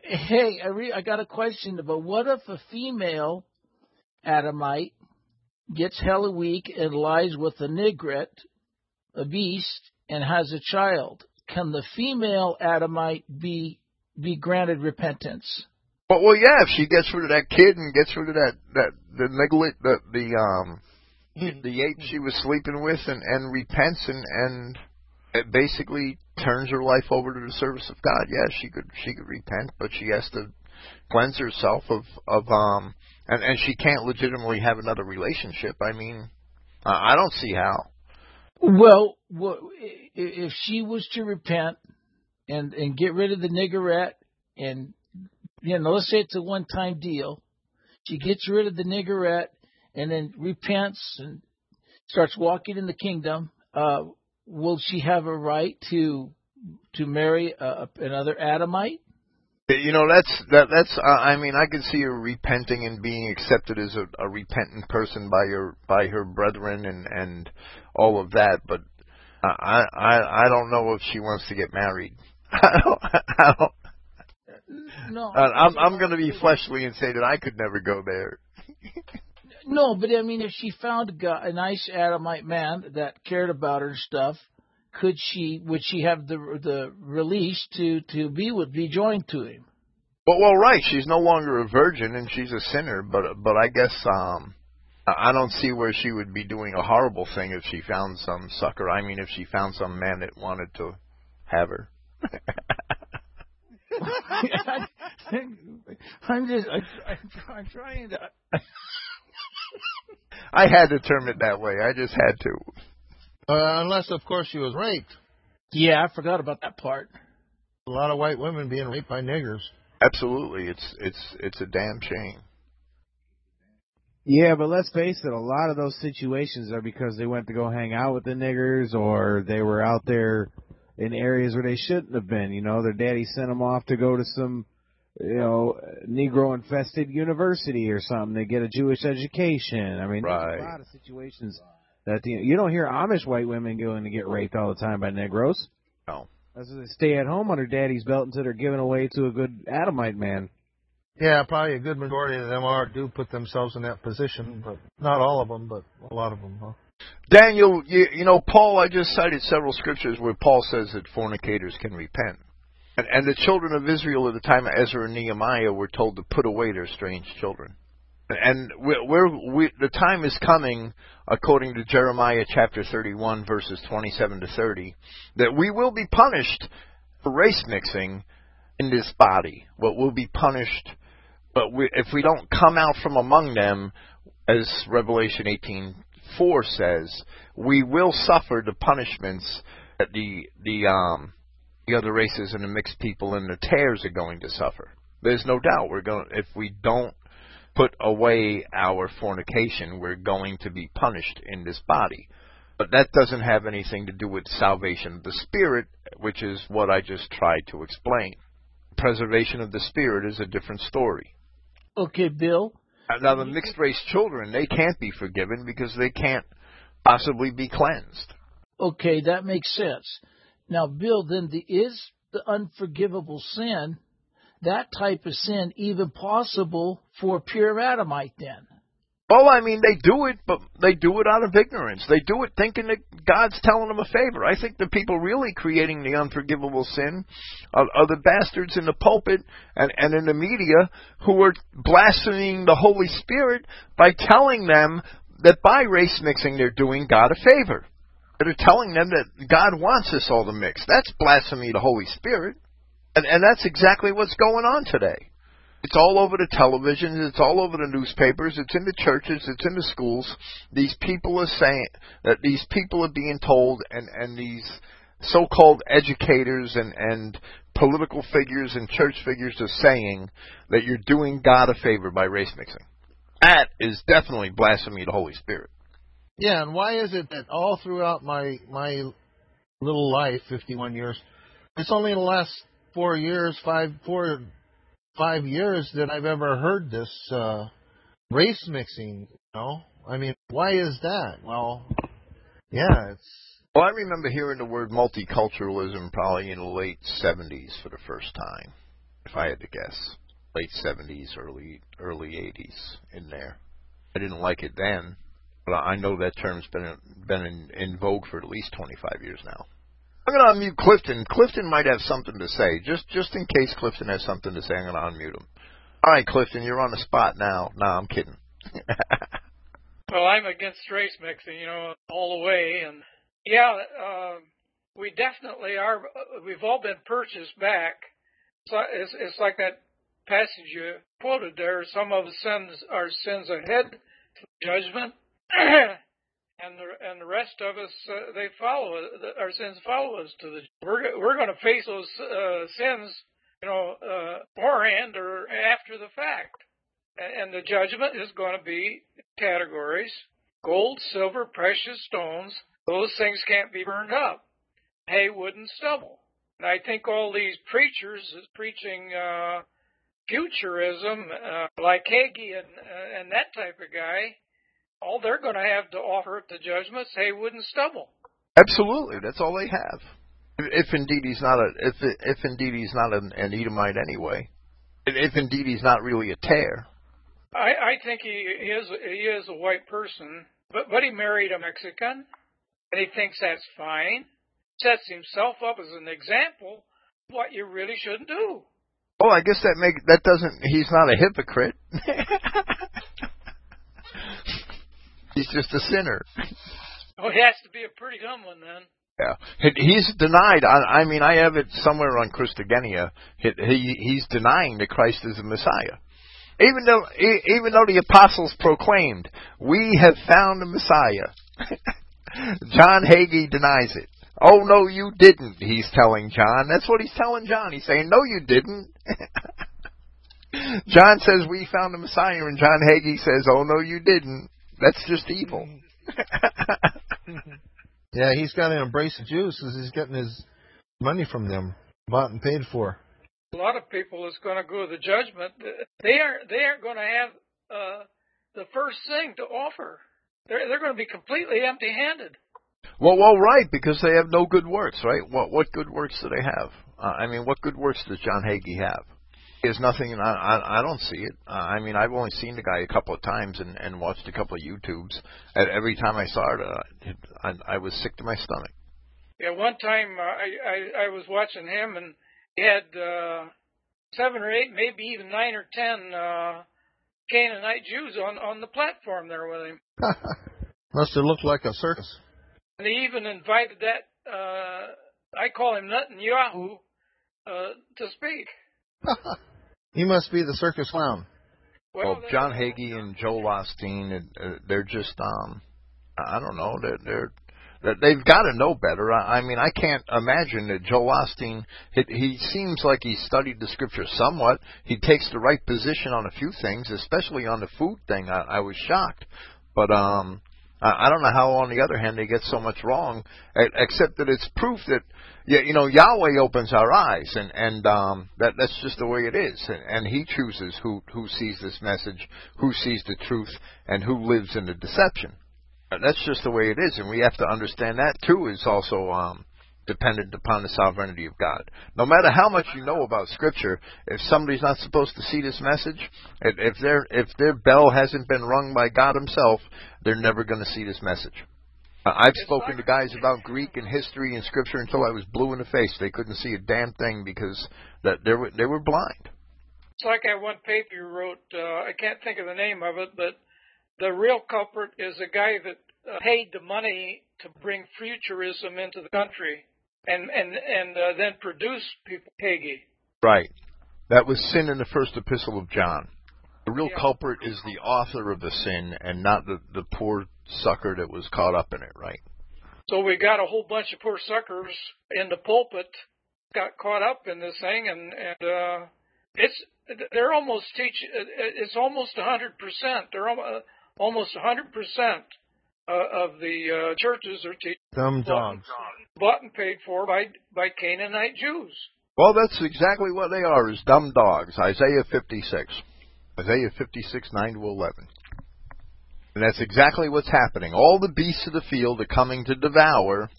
Hey, I re- I got a question about what if a female Adamite gets hella weak and lies with a nigret, a beast, and has a child? Can the female Adamite be be granted repentance? Well, well, yeah, if she gets rid of that kid and gets rid of that that the niglet, the the um the ape she was sleeping with, and and repents and and it basically turns her life over to the service of God. Yeah, she could she could repent, but she has to cleanse herself of of um and and she can't legitimately have another relationship. I mean, I don't see how. Well, if she was to repent and and get rid of the niggerette and you know, let's say it's a one time deal. She gets rid of the niggerette and then repents and starts walking in the kingdom. Uh, will she have a right to to marry uh, another Adamite? You know, that's that. That's. Uh, I mean, I can see her repenting and being accepted as a, a repentant person by her by her brethren and and all of that. But I I I don't know if she wants to get married. <laughs> I don't. I don't no, uh, I'm I'm going to be fleshly and say that I could never go there. <laughs> No, but I mean, if she found a, a nice Adamite man that cared about her stuff, could she would she have the the release to to be with be joined to him? Well, well, right. She's no longer a virgin and she's a sinner, but but I guess um, I don't see where she would be doing a horrible thing if she found some sucker. I mean, if she found some man that wanted to have her. <laughs> I'm just, I, I'm trying to. I had to term it that way. I just had to. Uh, unless, of course, she was raped. Yeah, I forgot about that part. A lot of white women being raped by niggers. Absolutely, it's it's it's a damn shame. Yeah, but let's face it, a lot of those situations are because they went to go hang out with the niggers or they were out there in areas where they shouldn't have been. You know, their daddy sent them off to go to some, you know, Negro infested university or something to get a Jewish education. I mean, right. there's a lot of situations that the, you don't hear Amish white women going to get raped all the time by Negroes. No. That's they stay at home under daddy's belt until they're given away to a good Adamite man. Yeah, probably a good majority of them are do put themselves in that position, mm-hmm. but not all of them, but a lot of them, huh? Daniel, you, you know, Paul, I just cited several scriptures where Paul says that fornicators can repent. And, and the children of Israel at the time of Ezra and Nehemiah were told to put away their strange children. And we, the time is coming, according to Jeremiah chapter 31, verses 27 to 30, that we will be punished for race mixing in this body. But we'll be punished, but we, if we don't come out from among them, as Revelation 18:4 says, we will suffer the punishments that the the um the other races and the mixed people and the tares are going to suffer. There's no doubt we're going if we don't put away our fornication, we're going to be punished in this body. But that doesn't have anything to do with salvation of the spirit, which is what I just tried to explain. Preservation of the spirit is a different story. Okay, Bill. Uh, now, the mixed race children, they can't be forgiven because they can't possibly be cleansed. Okay, that makes sense. Now, Bill, then the, is the unforgivable sin that type of sin even possible for a pure Adamite then? Well, I mean, they do it, but they do it out of ignorance. They do it thinking that God's telling them a favor. I think the people really creating the unforgivable sin are, are the bastards in the pulpit and, and in the media who are blaspheming the Holy Spirit by telling them that by race mixing they're doing God a favor. They're telling them that God wants us all to mix. That's blasphemy of the Holy Spirit. And, and that's exactly what's going on today. It's all over the television. It's all over the newspapers. It's in the churches. It's in the schools. These people are saying that these people are being told, and and these so-called educators and and political figures and church figures are saying that you're doing God a favor by race mixing. That is definitely blasphemy of the Holy Spirit. Yeah, and why is it that all throughout my my little life, 51 years, it's only in the last four years, five, four, five years that I've ever heard this uh, race mixing. You know, I mean, why is that? Well, yeah, it's. Well, I remember hearing the word multiculturalism probably in the late '70s for the first time, if I had to guess. Late '70s, early early '80s in there. I didn't like it then, I know that term's been been in, in vogue for at least 25 years now. I'm going to unmute Clifton. Clifton might have something to say. Just just in case Clifton has something to say, I'm going to unmute him. All right, Clifton, you're on the spot now. No, I'm kidding. <laughs> well, I'm against race mixing, you know, all the way, and yeah, uh, we definitely are. We've all been purchased back. So it's, it's like that passage you quoted there. Some of the sins are sins ahead to judgment. <coughs> and the and the rest of us uh, they follow our sins follow us to the we're we're going to face those uh, sins you know uh, beforehand or after the fact. And, and the judgment is going to be categories gold silver precious stones those things can't be burned up. Hay wood and stubble. And I think all these preachers is preaching uh, futurism uh, like Hagee and uh, and that type of guy all they're going to have to offer at the judgment is hay, wood, and stubble. Absolutely, that's all they have. If, if indeed he's not a if if indeed he's not an, an Edomite anyway, if indeed he's not really a tare. I, I think he, he is he is a white person, but but he married a Mexican, and he thinks that's fine. Sets himself up as an example of what you really shouldn't do. Oh, I guess that make that doesn't. He's not a hypocrite. <laughs> He's just a sinner. <laughs> Oh, he has to be a pretty dumb one then. Yeah, he's denied. I, I mean, I have it somewhere on Christogenea. He, he he's denying that Christ is the Messiah, even though even though the apostles proclaimed, "We have found the Messiah." <laughs> John Hagee denies it. Oh no, you didn't. He's telling John. That's what he's telling John. He's saying, "No, you didn't." <laughs> John says we found the Messiah, and John Hagee says, "Oh no, you didn't." That's just evil. <laughs> Yeah, he's got to embrace the Jews because he's getting his money from them, bought and paid for. A lot of people is going to go to the judgment. They aren't. They aren't going to have uh, the first thing to offer. They're they're going to be completely empty-handed. Well, well, right, because they have no good works, right? What what good works do they have? Uh, I mean, what good works does John Hagee have? There's nothing. I, I I don't see it. Uh, I mean, I've only seen the guy a couple of times and and watched a couple of YouTubes. And every time I saw it, uh, I, I was sick to my stomach. Yeah, one time uh, I, I I was watching him and he had uh, seven or eight, maybe even nine or ten uh, Canaanite Jews on on the platform there with him. <laughs> Must have looked like a circus. And he even invited that uh, I call him Netanyahu uh, to speak. <laughs> he must be the circus clown. Well, well John Hagee and Joel Osteen, uh, they're just um, I don't know, they're they're they've got to know better. I, I mean, I can't imagine that Joel Osteen. He, he seems like he studied the scripture somewhat. He takes the right position on a few things, especially on the food thing. I, I was shocked, but um, I don't know how, on the other hand, they get so much wrong, except that it's proof that, you know, Yahweh opens our eyes, and and um, that that's just the way it is, and, and He chooses who who sees this message, who sees the truth, and who lives in the deception. That's just the way it is, and we have to understand that too. Is also um, dependent upon the sovereignty of God. No matter how much you know about Scripture, if somebody's not supposed to see this message, if their if their bell hasn't been rung by God Himself, they're never going to see this message. Uh, I've spoken to guys about Greek and history and Scripture until I was blue in the face. They couldn't see a damn thing because that they were they were blind. It's like that one paper you wrote. Uh, I can't think of the name of it, but the real culprit is a guy that uh, paid the money to bring futurism into the country and and and uh, then produce people Hagee. Right. That was sin in the first epistle of John. The real yeah. culprit is the author of the sin and not the the poor sucker that was caught up in it, right? So we got a whole bunch of poor suckers in the pulpit got caught up in this thing and and uh it's they're almost teach it's almost a 100%. They're almost a 100% uh, of the uh, churches are teaching dumb dogs, bought and paid for by by Canaanite Jews. Well, that's exactly what they are, is dumb dogs. Isaiah 56. Isaiah 56, 9 to 11. And that's exactly what's happening. All the beasts of the field are coming to devour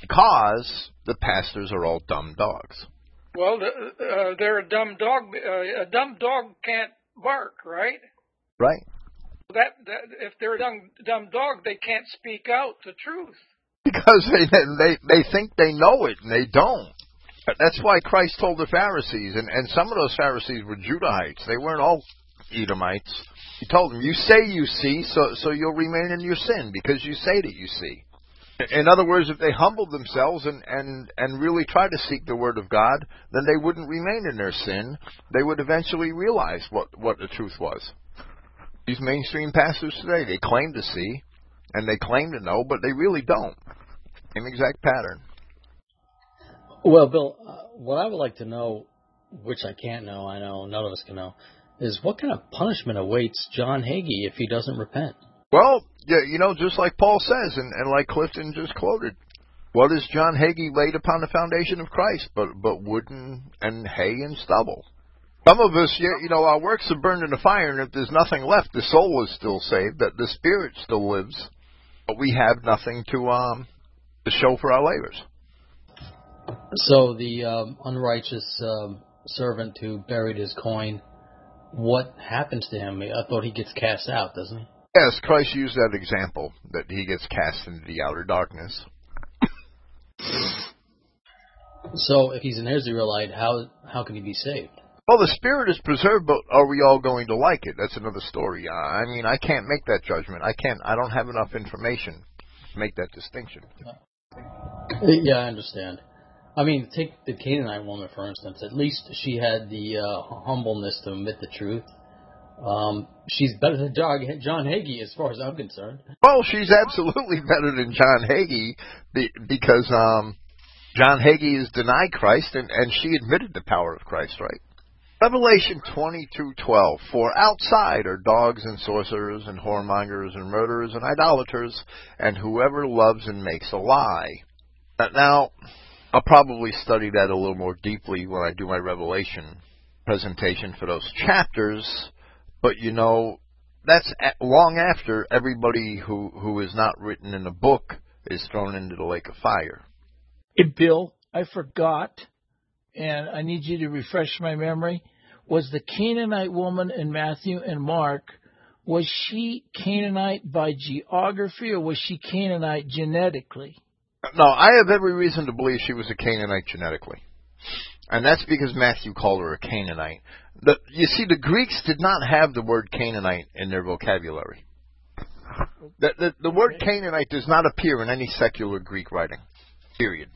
because the pastors are all dumb dogs. Well, uh, they're a dumb dog. Uh, a dumb dog can't bark, right? Right that, that if they're a dumb, dumb dog, they can't speak out the truth because they they they think they know it and they don't. That's why Christ told the Pharisees, and and some of those Pharisees were Judahites. They weren't all Edomites. He told them, "You say you see, so so you'll remain in your sin because you say that you see." In other words, if they humbled themselves and, and, and really tried to seek the Word of God, then they wouldn't remain in their sin. They would eventually realize what, what the truth was. These mainstream pastors today, they claim to see and they claim to know, but they really don't. Same exact pattern. Well, Bill, uh, what I would like to know, which I can't know, I know none of us can know, is what kind of punishment awaits John Hagee if he doesn't repent? Well, yeah, you know, just like Paul says, and, and like Clifton just quoted, what is John Hagee laid upon the foundation of Christ but but wooden and hay and stubble? Some of us, you know, our works are burned in the fire, and if there's nothing left, the soul is still saved, that the spirit still lives, but we have nothing to um to show for our labors. So the um, unrighteous um, servant who buried his coin, what happens to him? I thought he gets cast out, doesn't he? Yes, Christ used that example that he gets cast into the outer darkness. so if he's an Israelite, how how can he be saved? Well, the spirit is preserved, but are we all going to like it? That's another story. I mean, I can't make that judgment. I can't. I don't have enough information to make that distinction. Yeah, I understand. I mean, take the Canaanite woman for instance. At least she had the uh, humbleness to admit the truth. Um, she's better than John, Hagee, as far as I'm concerned. Well, she's absolutely better than John Hagee because um, John Hagee has denied Christ, and, and she admitted the power of Christ, right? Revelation 22:12 For outside are dogs and sorcerers and whoremongers and murderers and idolaters and whoever loves and makes a lie. Now, I'll probably study that a little more deeply when I do my Revelation presentation for those chapters, but you know, that's long after everybody who who is not written in the book is thrown into the lake of fire. Bill, I forgot, and I need you to refresh my memory. Was the Canaanite woman in Matthew and Mark, was she Canaanite by geography or was she Canaanite genetically? No, I have every reason to believe she was a Canaanite genetically. And that's because Matthew called her a Canaanite. The, you see, the Greeks did not have the word Canaanite in their vocabulary. The, the, the word Canaanite does not appear in any secular Greek writing. Period.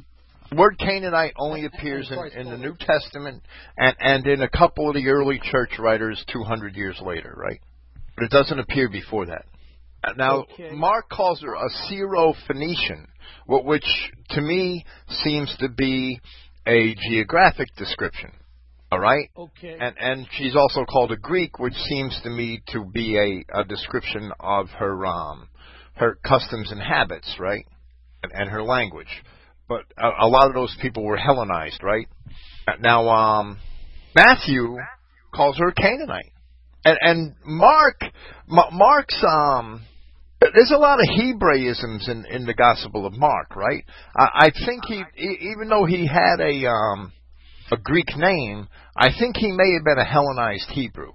The word Canaanite only appears in, in the New Testament and, and in a couple of the early church writers 200 years later, right? But it doesn't appear before that. Now, okay. Mark calls her a Syro-Phoenician, which to me seems to be a geographic description. All right. Okay. And and she's also called a Greek, which seems to me to be a, a description of her um her customs and habits, right, and, and her language. But a, a lot of those people were Hellenized, right? Now, um, Matthew calls her a Canaanite, and and Mark Mark's um there's a lot of Hebraisms in in the Gospel of Mark, right? I, I think he, even though he had a um, a Greek name, I think he may have been a Hellenized Hebrew.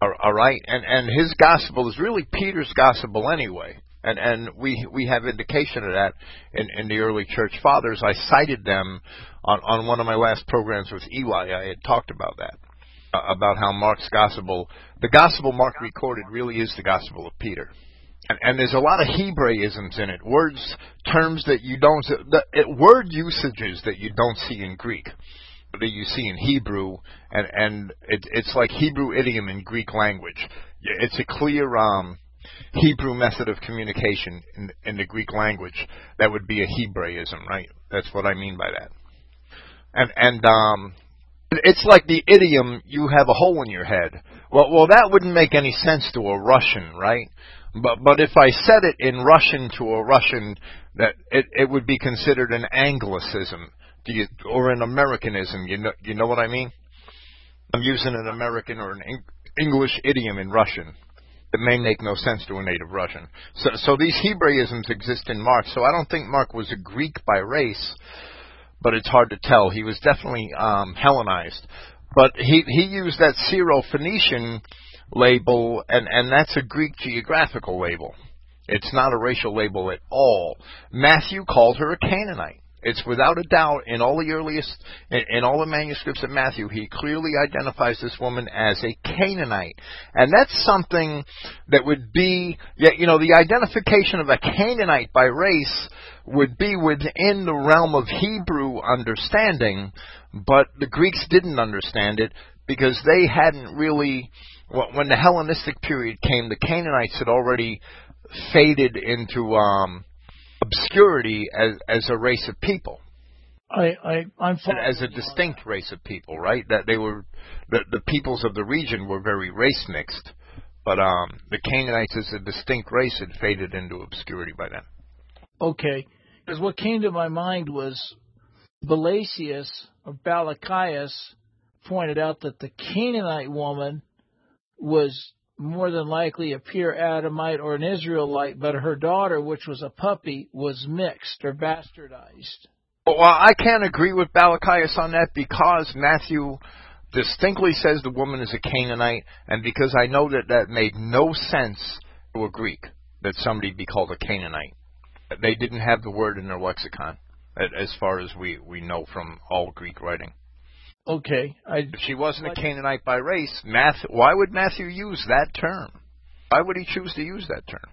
All right, and and his Gospel is really Peter's Gospel anyway, and and we we have indication of that in in the early church fathers. I cited them on on one of my last programs with Eli. I had talked about that about how Mark's Gospel, the Gospel Mark recorded, really is the Gospel of Peter and, and there's a lot of Hebraisms in it, words, terms that you don't, the, it, word usages that you don't see in Greek, that you see in Hebrew, and and it, it's like Hebrew idiom in Greek language. It's a clear um, Hebrew method of communication in, in the Greek language. That would be a Hebraism, right? That's what I mean by that. And and um, it's like the idiom "you have a hole in your head." Well, well, that wouldn't make any sense to a Russian, right? But but if I said it in Russian to a Russian, that it it would be considered an Anglicism, do you, or an Americanism. You know you know what I mean? I'm using an American or an English idiom in Russian. It may make no sense to a native Russian. So, so these Hebraisms exist in Mark. So I don't think Mark was a Greek by race, but it's hard to tell. He was definitely um, Hellenized, but he he used that Syro-Phoenician label, and, and that's a Greek geographical label. It's not a racial label at all. Matthew called her a Canaanite. It's without a doubt in all the earliest, in, in, all the manuscripts of Matthew, he clearly identifies this woman as a Canaanite. And that's something that would be, you know, the identification of a Canaanite by race would be within the realm of Hebrew understanding, but the Greeks didn't understand it because they hadn't really when the Hellenistic period came, the Canaanites had already faded into um, obscurity as as a race of people. I, I I'm as a distinct race of people, right? That they were the the peoples of the region were very race mixed, but um, the Canaanites as a distinct race had faded into obscurity by then. Okay, because what came to my mind was Blasius or Balakias pointed out that the Canaanite woman was more than likely a pure Adamite or an Israelite, but her daughter, which was a puppy, was mixed or bastardized. Well, I can't agree with Balakias on that because Matthew distinctly says the woman is a Canaanite, and because I know that that made no sense to a Greek that somebody be called a Canaanite. They didn't have the word in their lexicon, as far as we, we know from all Greek writing. Okay. I, if she wasn't a Canaanite by race, Matthew, why would Matthew use that term? Why would he choose to use that term?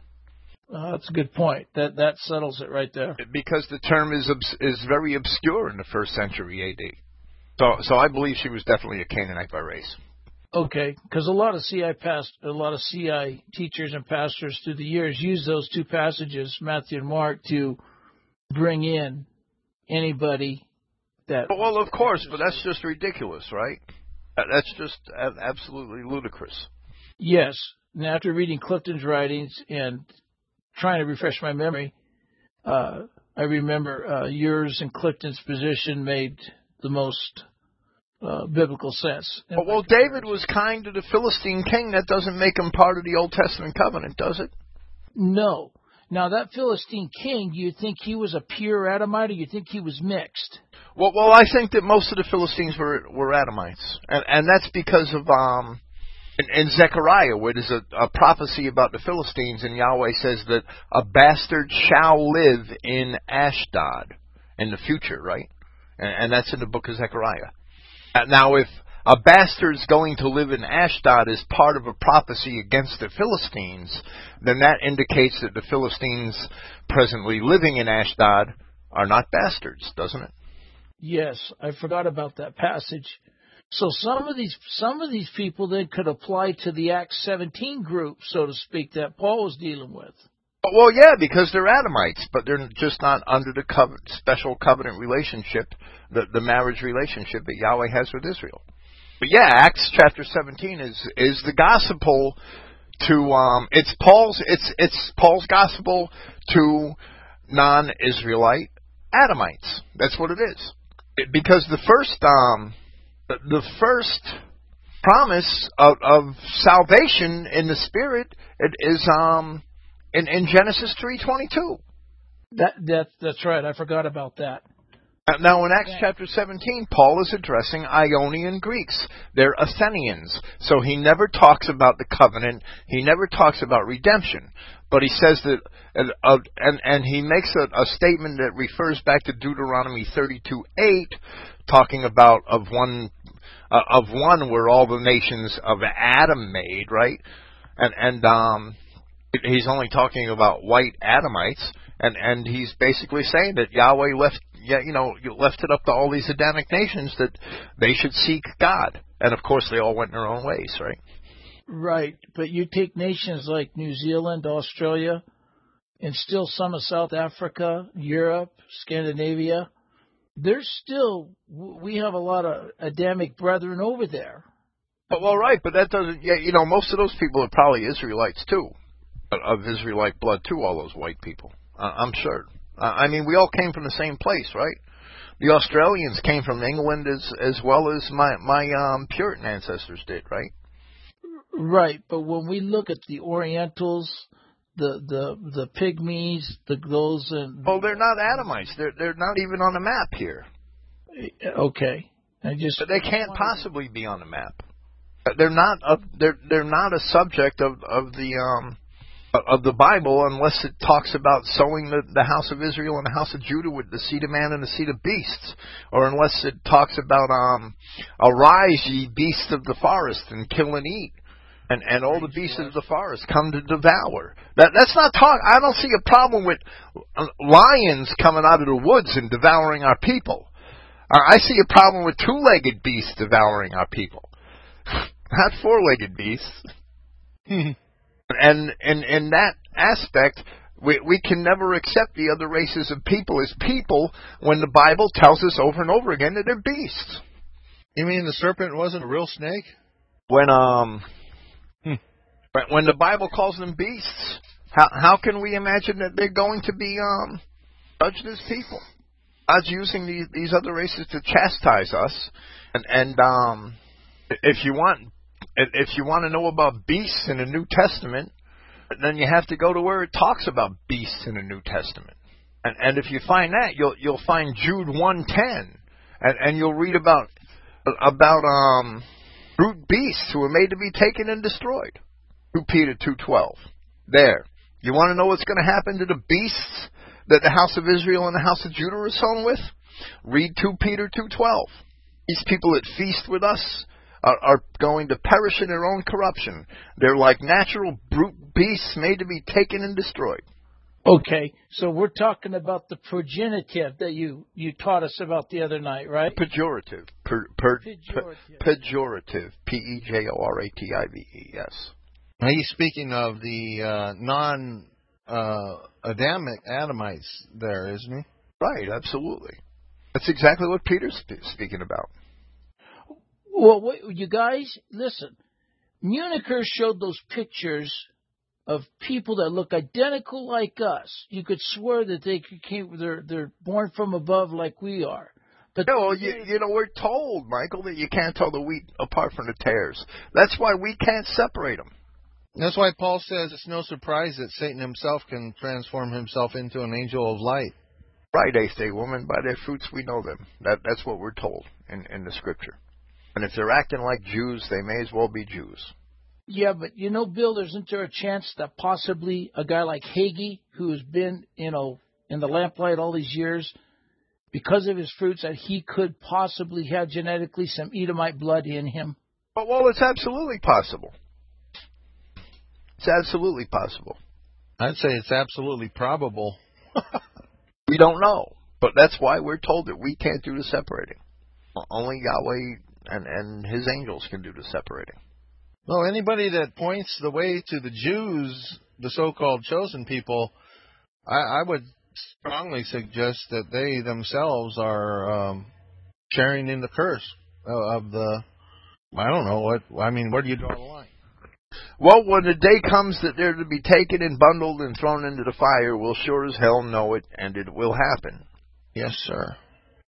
Uh, that's a good point. That that settles it right there. Because the term is is very obscure in the first century AD. So so I believe she was definitely a Canaanite by race. Okay, because a lot of CI past a lot of CI teachers and pastors through the years use those two passages, Matthew and Mark, to bring in anybody that. Well, of course, but that's just ridiculous, right? That's just absolutely ludicrous. Yes. And after reading Clifton's writings and trying to refresh my memory, uh, I remember uh, yours and Clifton's position made the most uh, biblical sense. Well, well, David was kind to the Philistine king. That doesn't make him part of the Old Testament covenant, does it? No. Now, that Philistine king, do you think he was a pure Adamite or you think he was mixed? Well, well, I think that most of the Philistines were were Adamites, and and that's because of um, in, in Zechariah, where there's a, a prophecy about the Philistines, and Yahweh says that a bastard shall live in Ashdod in the future, right? And, and that's in the book of Zechariah. Now, if a bastard's going to live in Ashdod is part of a prophecy against the Philistines, then that indicates that the Philistines presently living in Ashdod are not bastards, doesn't it? Yes, I forgot about that passage. So some of these some of these people then could apply to the Acts 17 group, so to speak, that Paul was dealing with. Well, yeah, because they're Adamites, but they're just not under the covenant, special covenant relationship, the the marriage relationship that Yahweh has with Israel. But yeah, Acts chapter 17 is is the gospel to um it's Paul's it's it's Paul's gospel to non-Israelite Adamites. That's what it is. It, because the first um the first promise of, of salvation in the spirit is um in, in Genesis three twenty two. That that that's right. I forgot about that. Now, in Acts chapter 17, Paul is addressing Ionian Greeks. They're Athenians. So he never talks about the covenant. He never talks about redemption. But he says that, and, uh, and, and he makes a, a statement that refers back to Deuteronomy 32 8, talking about of one, uh, of one where all the nations of Adam made, right? And, and, um, he's only talking about white Adamites, and and he's basically saying that Yahweh left yeah, you know, left it up to all these Adamic nations that they should seek God. And of course, they all went their own ways, right? Right. But you take nations like New Zealand, Australia, and still some of South Africa, Europe, Scandinavia. There's still, we have a lot of Adamic brethren over there. But, well, right, but that doesn't, yeah, you know, most of those people are probably Israelites too, of Israelite blood too, all those white people. I'm sure. Uh, I mean, we all came from the same place, right? The Australians came from England as as well as my my um, Puritan ancestors did, right? Right, but when we look at the Orientals, the the the pygmies, the those and well, they're not Adamites. They're they're not even on the map here. Okay, I just but they can't possibly be on the map. They're not a, they're they're not a subject of of the um of the Bible unless it talks about sowing the, the house of Israel and the house of Judah with the seed of man and the seed of beasts, or unless it talks about um, arise ye beasts of the forest and kill and eat. And and all the beasts of the forest come to devour. That that's not talk. I don't see a problem with uh, lions coming out of the woods and devouring our people. I see a problem with two-legged beasts devouring our people, <laughs> not four-legged beasts. <laughs> And in in that aspect, we we can never accept the other races of people as people when the Bible tells us over and over again that they're beasts. You mean the serpent wasn't a real snake? When um hmm. when the Bible calls them beasts, how how can we imagine that they're going to be um judged as people? God's using these these other races to chastise us, and and um if you want if you want to know about beasts in the New Testament, then you have to go to where it talks about beasts in the New Testament. And, and if you find that, you'll you'll find Jude one ten, and and you'll read about about um brute beasts who are made to be taken and destroyed. Two Peter two twelve. There. You want to know what's going to happen to the beasts that the house of Israel and the house of Judah are sown with? Read two Peter two twelve. These people that feast with us are, are going to perish in their own corruption. They're like natural brute beasts made to be taken and destroyed. Okay, so we're talking about the progenitive that you, you taught us about the other night, right? Pejorative. Per, per, Pejorative. Pe, pejorative. P E J O R A T I V E. Yes. Now he's speaking of the uh, non uh, Adamic Adamites there, isn't he? Right, absolutely. That's exactly what Peter's sp- speaking about. Well, wait, you guys, listen. Municher showed those pictures of people that look identical like us. You could swear that they came, they're they're born from above like we are. But No, you, you know, we're told, Michael, that you can't tell the wheat apart from the tares. That's why we can't separate them. That's why Paul says it's no surprise that Satan himself can transform himself into an angel of light. Right, eighth day woman, by their fruits we know them. That that's what we're told in, in the scripture. And if they're acting like Jews, they may as well be Jews. Yeah, but you know, Bill, isn't there a chance that possibly a guy like Hagee, who has been, you know, in the lamplight all these years, because of his fruits, that he could possibly have genetically some Edomite blood in him? But well, it's absolutely possible. It's absolutely possible. I'd say it's absolutely probable. <laughs> We don't know, but that's why we're told that we can't do the separating. Only Yahweh and and His angels can do the separating. Well, anybody that points the way to the Jews, the so-called chosen people, I, I would strongly suggest that they themselves are um, sharing in the curse of the. I don't know what. I mean, where do you draw the line? Well, when the day comes that they're to be taken and bundled and thrown into the fire, we'll sure as hell know it, and it will happen. Yes, sir.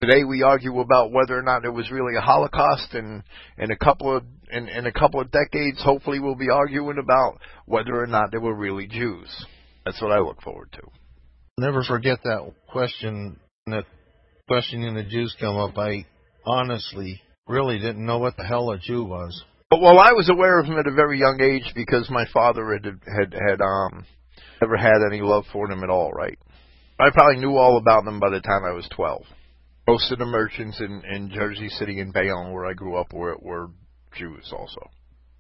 Today we argue about whether or not it was really a Holocaust, and in a couple of in, in a couple of decades, hopefully we'll be arguing about whether or not they were really Jews. That's what I look forward to. Never forget that question. That questioning the Jews come up. I honestly really didn't know what the hell a Jew was. But well, I was aware of him at a very young age because my father had had had um never had any love for them at all. Right? I probably knew all about them by the time I was twelve. Most of the merchants in in Jersey City and Bayonne, where I grew up, were were Jews also.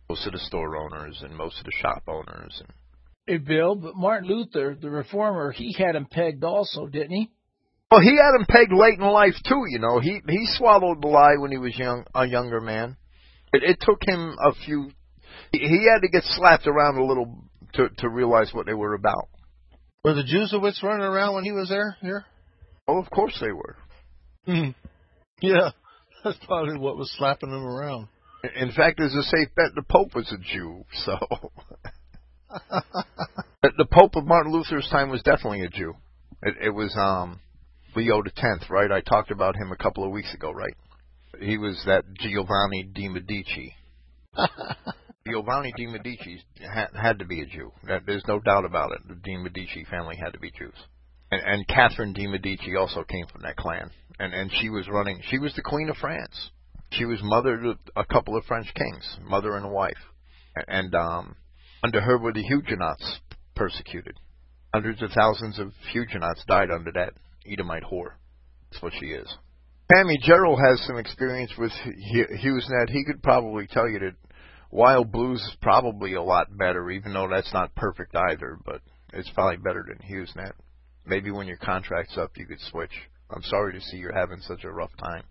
Most of the store owners and most of the shop owners. And, Hey, Bill, but Martin Luther, the reformer, he had him pegged also, didn't he? well, he had him pegged late in life too. You know, he he swallowed the lie when he was young, a younger man. It, it took him a few. He, he had to get slapped around a little to to realize what they were about. Were the Jews of Jesuits running around when he was there? Here? Oh, of course they were. Hmm. Yeah, <laughs> that's probably what was slapping them around. In fact, there's a safe bet the Pope was a Jew. So <laughs> the the Pope of Martin Luther's time was definitely a Jew. It, it was um Leo the Tenth, right? I talked about him a couple of weeks ago, right? He was that Giovanni di Medici. <laughs> Giovanni di Medici had, had to be a Jew. There's no doubt about it. The di Medici family had to be Jews. And, and Catherine de Medici also came from that clan, and and she was running. She was the Queen of France. She was mother to a couple of French kings, mother and wife, and um, under her were the Huguenots persecuted. Hundreds of thousands of Huguenots died under that Edomite whore. That's what she is. Pammy Gerald has some experience with Hu- HughesNet. He could probably tell you that Wild Blues is probably a lot better, even though that's not perfect either. But it's probably better than HughesNet. Maybe when your contract's up, you could switch. I'm sorry to see you're having such a rough time.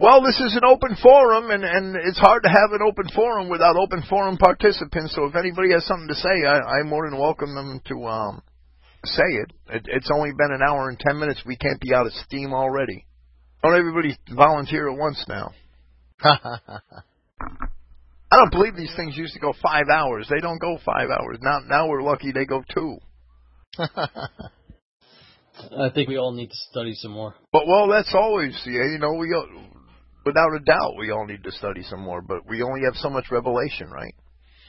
Well, this is an open forum, and, and it's hard to have an open forum without open forum participants. So if anybody has something to say, I, I more than welcome them to um, say it. it. It's only been an hour and ten minutes. We can't be out of steam already. Don't everybody volunteer at once now. <laughs> I don't believe these things used to go five hours. They don't go five hours. Now, now we're lucky they go two. <laughs> I think we all need to study some more. But well, that's always yeah. You know, we without a doubt we all need to study some more. But we only have so much revelation, right?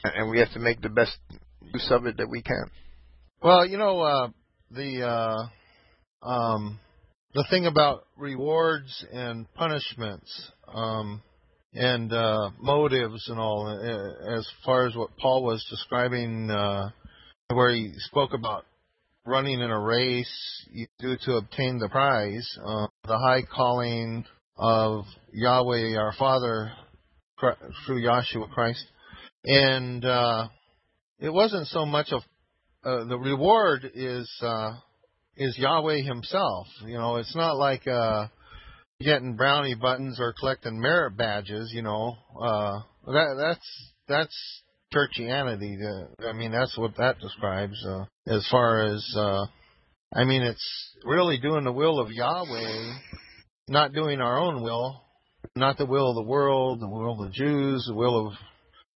And- And we have to make the best use of it that we can. Well, you know, uh, the uh, um, the thing about rewards and punishments um, and uh, motives and all, uh, as far as what Paul was describing, uh, where he spoke about running in a race you do to obtain the prize, uh, the high calling, of Yahweh our Father through Yahshua Christ, and uh, it wasn't so much of uh, the reward is uh, is Yahweh Himself. You know, it's not like uh, getting brownie buttons or collecting merit badges. You know, uh, that that's that's churchianity. I mean, that's what that describes. Uh, as far as, uh, I mean, it's really doing the will of Yahweh, not doing our own will, not the will of the world, the will of the Jews, the will of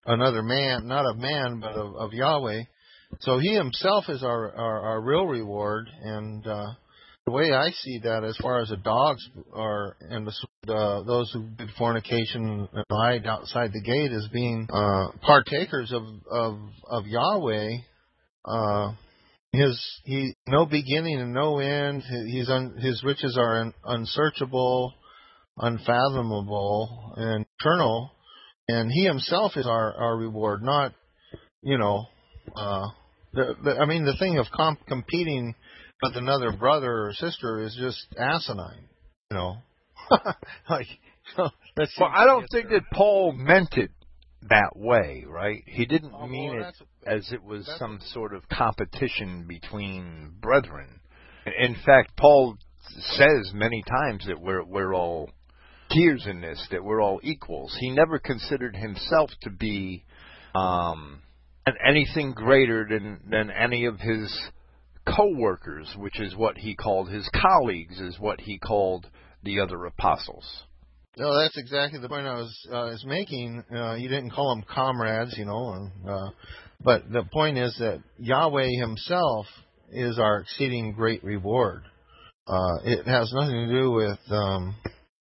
another man, not of man, but of, of Yahweh. So He Himself is our our, our real reward, and uh, the way I see that, as far as the dogs are and the, uh, those who did fornication and lied outside the gate as being uh, partakers of of of Yahweh, uh, his he no beginning and no end. His un, his riches are un, unsearchable, unfathomable, and eternal. And he himself is our our reward, not you know. Uh, the, the, I mean, the thing of comp- competing with another brother or sister is just asinine. You know, <laughs> like. <laughs> well, I don't think that Paul meant it that way, right? He didn't oh, mean well, it as it was some sort of competition between brethren. In fact, Paul says many times that we're we're all peers in this, that we're all equals. He never considered himself to be um, anything greater than than any of his co-workers, which is what he called his colleagues, is what he called the other apostles. No, that's exactly the point I was uh, was making. Uh, you didn't call them comrades, you know, and, uh, but the point is that Yahweh Himself is our exceeding great reward. Uh, it has nothing to do with um,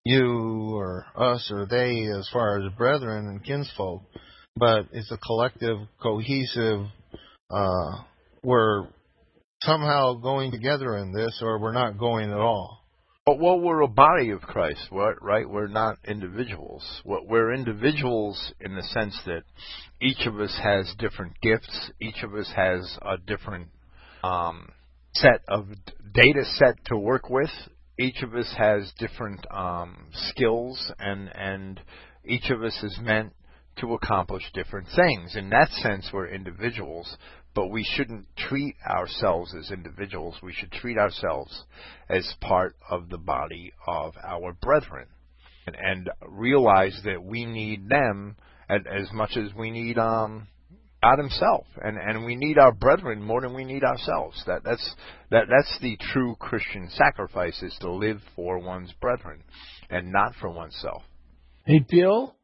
you or us or they, as far as brethren and kinsfolk, but it's a collective, cohesive. Uh, we're somehow going together in this, or we're not going at all. But well, we're a body of Christ, right? We're not individuals. We're individuals in the sense that each of us has different gifts. Each of us has a different um, set of data set to work with. Each of us has different um, skills, and and each of us is meant to accomplish different things. In that sense, we're individuals, but we shouldn't treat ourselves as individuals. We should treat ourselves as part of the body of our brethren and, and realize that we need them as much as we need um, God Himself, and and we need our brethren more than we need ourselves. That that's that that's the true Christian sacrifice is to live for one's brethren and not for oneself. Hey, Bill,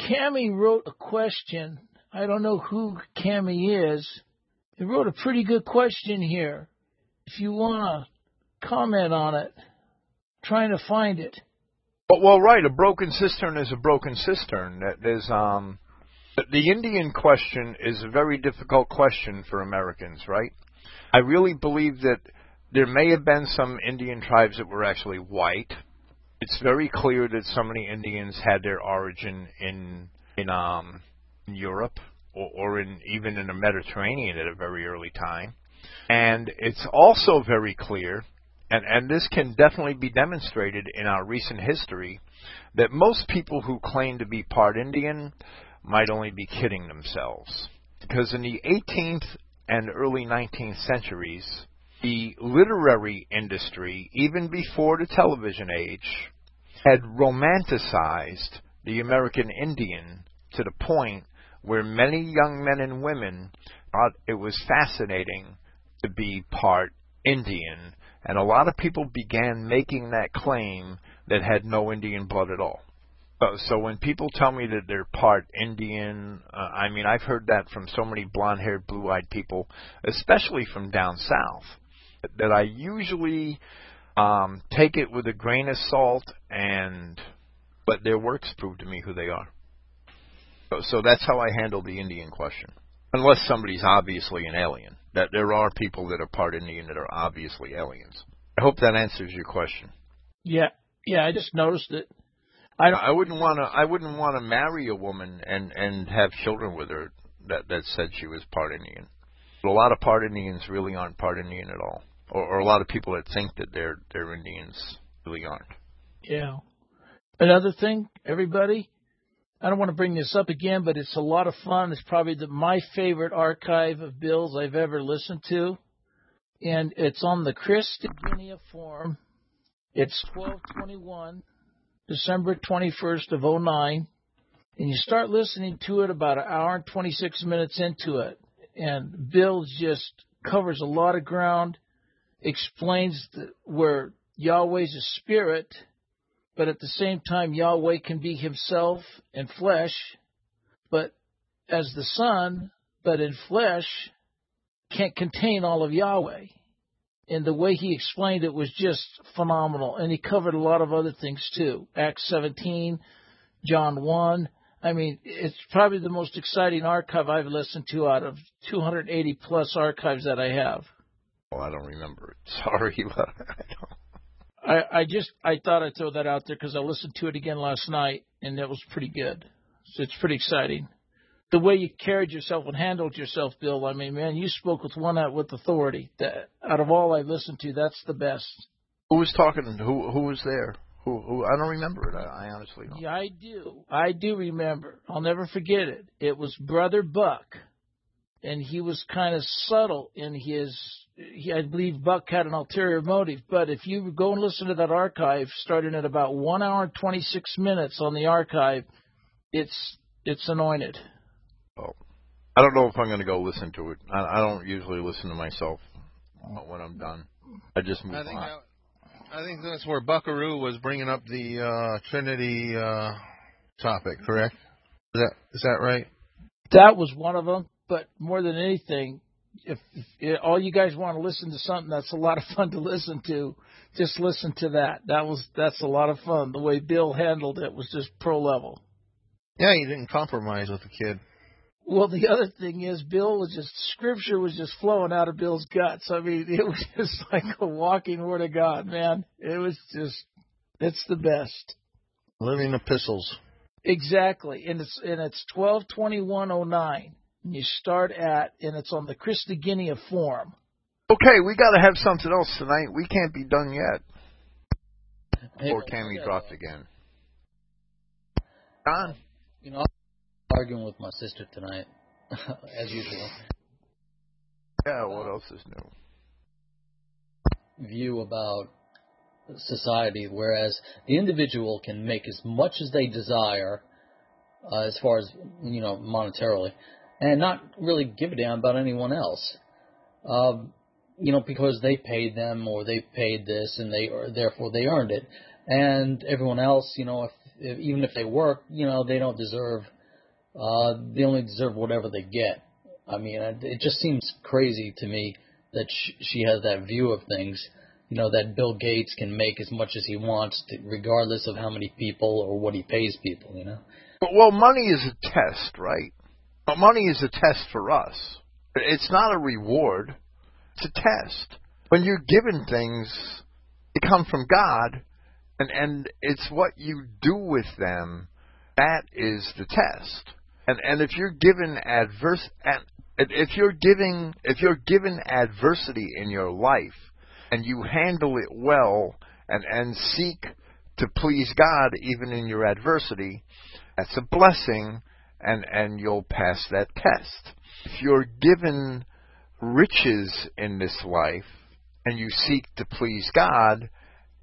Cami wrote a question I don't know who Cami is. He wrote a pretty good question here. If you want to comment on it, I'm trying to find it. Well, well, right. A broken cistern is a broken cistern. There's um, the Indian question is a very difficult question for Americans, right? I really believe that there may have been some Indian tribes that were actually white. It's very clear that of the Indians had their origin in in um in Europe or, or in even in the Mediterranean at a very early time. And it's also very clear, and, and this can definitely be demonstrated in our recent history, that most people who claim to be part Indian might only be kidding themselves. Because in the 18th and early 19th centuries, the literary industry, even before the television age, had romanticized the American Indian to the point where many young men and women thought it was fascinating to be part Indian, and a lot of people began making that claim that had no Indian blood at all. So, when people tell me that they're part Indian, uh, I mean, I've heard that from so many blonde haired, blue eyed people, especially from down south, that I usually um, take it with a grain of salt and let their works prove to me who they are. So, so that's how I handle the Indian question. Unless somebody's obviously an alien. That there are people that are part Indian that are obviously aliens. I hope that answers your question. Yeah, yeah. I just noticed it. I I wouldn't want to. I wouldn't want to marry a woman and and have children with her that that said she was part Indian. But a lot of part Indians really aren't part Indian at all, or, or a lot of people that think that they're they're Indians really aren't. Yeah. Another thing, everybody, I don't want to bring this up again, but it's a lot of fun. It's probably the, my favorite archive of bills I've ever listened to. And it's on the Chris Guinea Forum. It's 1221, December 21st of 09. And you start listening to it about an hour and 26 minutes into it. And Bill just covers a lot of ground, explains the, where Yahweh's a spirit – but at the same time, Yahweh can be himself in flesh, but as the Son, but in flesh, can't contain all of Yahweh. And the way he explained it was just phenomenal. And he covered a lot of other things too. Acts 17, John 1. I mean, it's probably the most exciting archive I've listened to out of 280 plus archives that I have. Well, I don't remember it. <laughs> Sorry, but I don't. I, I just I thought I'd throw that out there because I listened to it again last night and it was pretty good. So it's pretty exciting. The way you carried yourself and handled yourself, Bill. I mean, man, you spoke with one out with authority. That out of all I listened to, that's the best. Who was talking? And who who was there? Who, who I don't remember it. I, I honestly don't. Yeah, I do. I do remember. I'll never forget it. It was Brother Buck, and he was kind of subtle in his I believe Buck had an ulterior motive. But if you go and listen to that archive, starting at about one hour and 26 minutes on the archive, it's it's anointed. Oh, I don't know if I'm going to go listen to it. I, I don't usually listen to myself when I'm done. I just move I think on. That, I think that's where Buckaroo was bringing up the uh, Trinity uh, topic. Correct? Is that is that right? That was one of them. But more than anything, if, if all you guys want to listen to something that's a lot of fun to listen to, just listen to that. That was that's a lot of fun. The way Bill handled it was just pro level. Yeah, he didn't compromise with the kid. Well, the other thing is, Bill was just scripture was just flowing out of Bill's guts. I mean, <laughs> it was just like a walking word of God, man. It was just, it's the best. Living epistles. Exactly, and it's and it's twelve twenty one oh nine you start at, and it's on the Christogenea form. Okay, we got to have something else tonight. We can't be done yet. Hey, or can we drop again? Don? You know, I'm arguing with my sister tonight, <laughs> as usual. Yeah, what else is new? View about society, whereas the individual can make as much as they desire, uh, as far as you know, monetarily, and not really give a damn about anyone else. Um, you know, because they paid them or they paid this and they or therefore they earned it. And everyone else, you know, if, if even if they work, you know, they don't deserve. Uh, they only deserve whatever they get. I mean, it just seems crazy to me that she, she has that view of things. You know, that Bill Gates can make as much as he wants, to, regardless of how many people or what he pays people. You know. Well, money is a test, right? But money is a test for us. It's not a reward. It's a test. When you're given things, they come from God, and and it's what you do with them that is the test. And and if you're given adverse and if you're giving if you're given adversity in your life and you handle it well and and seek to please God even in your adversity, that's a blessing and and you'll pass that test. If you're given riches in this life and you seek to please God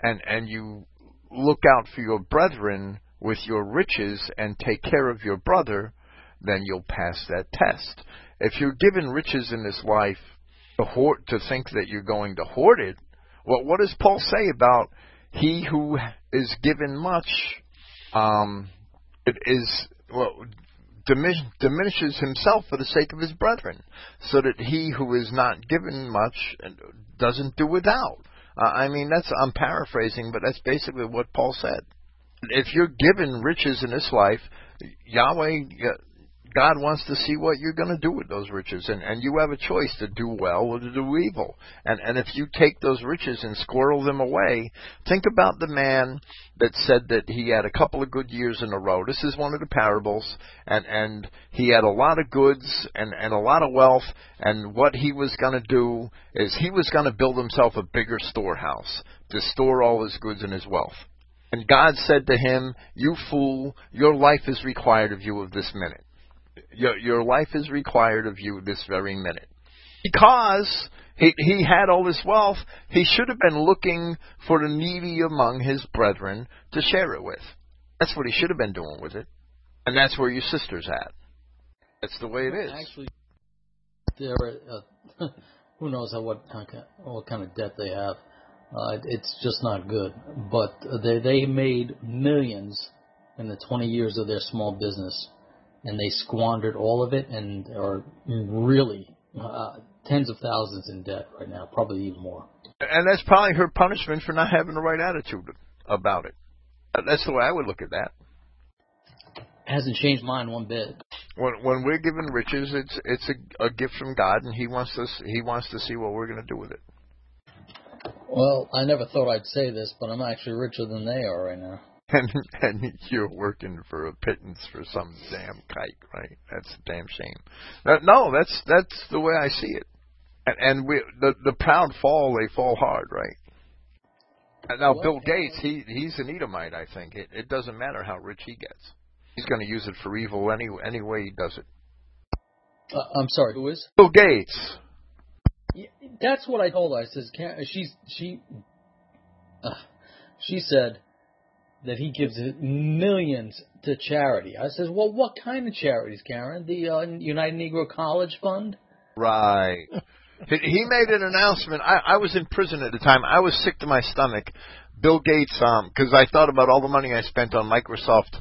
and and you look out for your brethren with your riches and take care of your brother, then you'll pass that test. If you're given riches in this life to hoard, to think that you're going to hoard it, well, what does Paul say about he who is given much um, it is well diminishes himself for the sake of his brethren, so that he who is not given much doesn't do without. Uh, I mean, that's I'm paraphrasing, but that's basically what Paul said. If you're given riches in this life, Yahweh God wants to see what you're going to do with those riches, and and you have a choice to do well or to do evil. And and if you take those riches and squirrel them away, think about the man that said that he had a couple of good years in a row. This is one of the parables, and and he had a lot of goods and and a lot of wealth, and what he was going to do is he was going to build himself a bigger storehouse to store all his goods and his wealth. And God said to him, You fool, your life is required of you of this minute. Your, your life is required of you this very minute. Because he, he had all this wealth, he should have been looking for the needy among his brethren to share it with. That's what he should have been doing with it. And that's where your sister's at. That's the way it is. Actually, there, uh, <laughs> who knows how what what kind of debt they have. Uh, it's just not good. But they they made millions in the 20 years of their small business, and they squandered all of it and are really uh, tens of thousands in debt right now, probably even more. And that's probably her punishment for not having the right attitude about it. That's the way I would look at that. Hasn't changed mine one bit. When when we're given riches, it's it's a, a gift from God, and He wants us He wants to see what we're going to do with it. Well, I never thought I'd say this, but I'm actually richer than they are right now. And and you're working for a pittance for some damn kike, right? That's a damn shame. No, that's that's the way I see it. And, and we the the proud fall, they fall hard, right? Now, Bill Gates, he he's an Edomite. I think it it doesn't matter how rich he gets. He's going to use it for evil any any way he does it. Uh, I'm sorry, who is? Bill Gates. Yeah, that's what I told her. I says, she's she uh, she said that he gives millions to charity. I says, well, what kind of charities, Karen? The uh, United Negro College Fund. Right. he made an announcement. I, I was in prison at the time. I was sick to my stomach. Bill Gates, because um, I thought about all the money I spent on Microsoft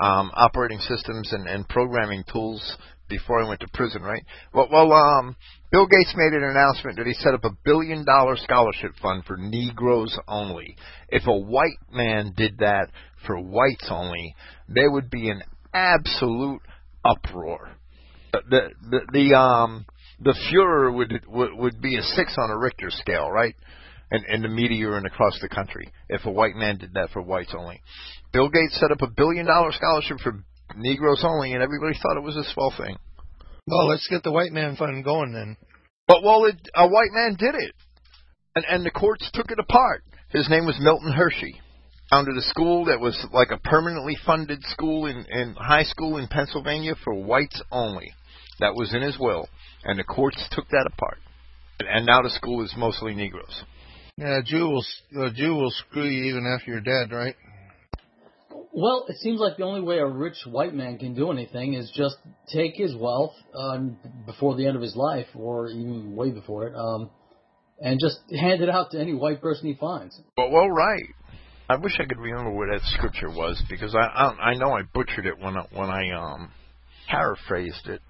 um, operating systems and, and programming tools before I went to prison, right? Well, well, um, Bill Gates made an announcement that he set up a billion dollar scholarship fund for Negroes only. If a white man did that for whites only, there would be an absolute uproar. The the the um the furor would would, would be a six on a Richter scale, right? And, and the media and across the country if a white man did that for whites only. Bill Gates set up a billion dollar scholarship for Negroes only, and everybody thought it was a swell thing. Well, let's get the white man fund going then. But well, it, a white man did it, and and the courts took it apart. His name was Milton Hershey. Founded a school that was like a permanently funded school in, in high school in Pennsylvania for whites only. That was in his will, and the courts took that apart. And, and now the school is mostly Negroes. Yeah, a Jew will a Jew will screw you even after you're dead, right? Well, it seems like the only way a rich white man can do anything is just take his wealth um, before the end of his life, or even way before it, um, and just hand it out to any white person he finds. Well, well, right. I wish I could remember where that scripture was because I I, I know I butchered it when I, when I um paraphrased it.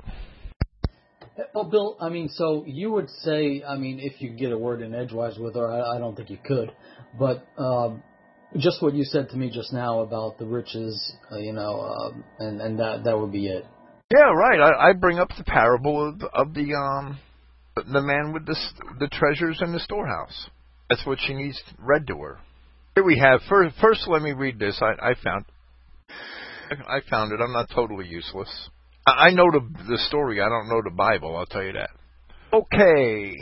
Well, Bill, I mean, so you would say, I mean, if you get a word in edgewise with her, I, I don't think you could, but um, just what you said to me just now about the riches, uh, you know, um, and and that that would be it. Yeah, right. I, I bring up the parable of, of the um the man with the the treasures in the storehouse. That's what she needs read to her. Here we have first. First, let me read this. I, I found. I found it. I'm not totally useless. I, I know the the story. I don't know the Bible. I'll tell you that. Okay.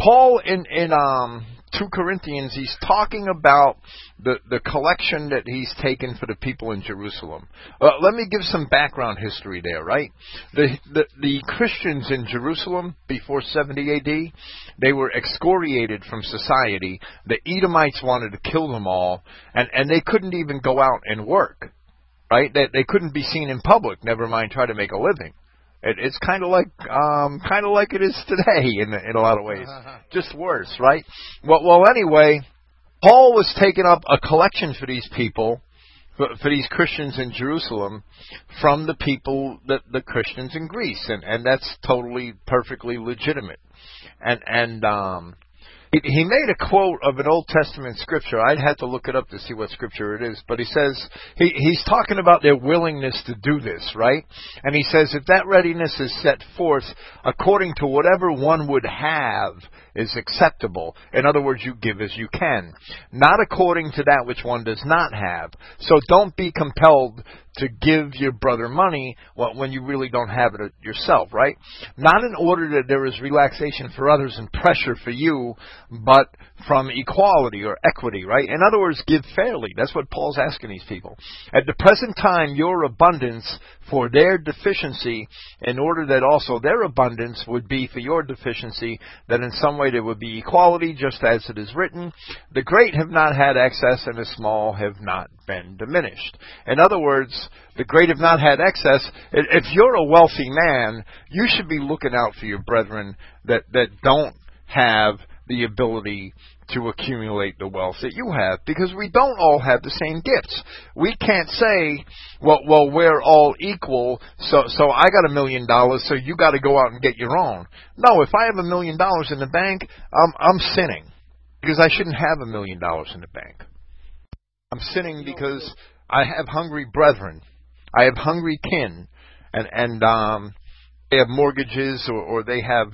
Paul in in um 2 Corinthians, he's talking about the, the collection that he's taken for the people in Jerusalem. Uh, let me give some background history there, right? The, the, the Christians in Jerusalem before 70 AD, they were excoriated from society. The Edomites wanted to kill them all, and, and they couldn't even go out and work, right? They, they couldn't be seen in public, never mind try to make a living. It, it's kind of like um, kind of like it is today in in a lot of ways, just worse, right? Well, well, anyway, Paul was taking up a collection for these people, for, for these Christians in Jerusalem, from the people that the Christians in Greece, and and that's totally perfectly legitimate, and and um, he made a quote of an Old Testament scripture. I'd have to look it up to see what scripture it is, but he says he, he's talking about their willingness to do this, right? And he says if that readiness is set forth according to whatever one would have is acceptable. In other words, you give as you can, not according to that which one does not have. So don't be compelled to give your brother money when you really don't have it uh, yourself, right? Not in order that there is relaxation for others and pressure for you, but from equality or equity, right? In other words, give fairly. That's what Paul's asking these people. At the present time, your abundance for their deficiency, in order that also their abundance would be for your deficiency, that in some way there would be equality, just as it is written, the great have not had excess and the small have not been diminished. In other words, the great have not had excess. If you're a wealthy man, you should be looking out for your brethren that, that don't have the ability to accumulate the wealth that you have because we don't all have the same gifts. We can't say, well, well, we're all equal, so so I got a million dollars, so you got to go out and get your own. No, if I have a million dollars in the bank, I'm I'm sinning because I shouldn't have a million dollars in the bank. I'm sinning because I have hungry brethren. I have hungry kin, and and um, they have mortgages or, or they have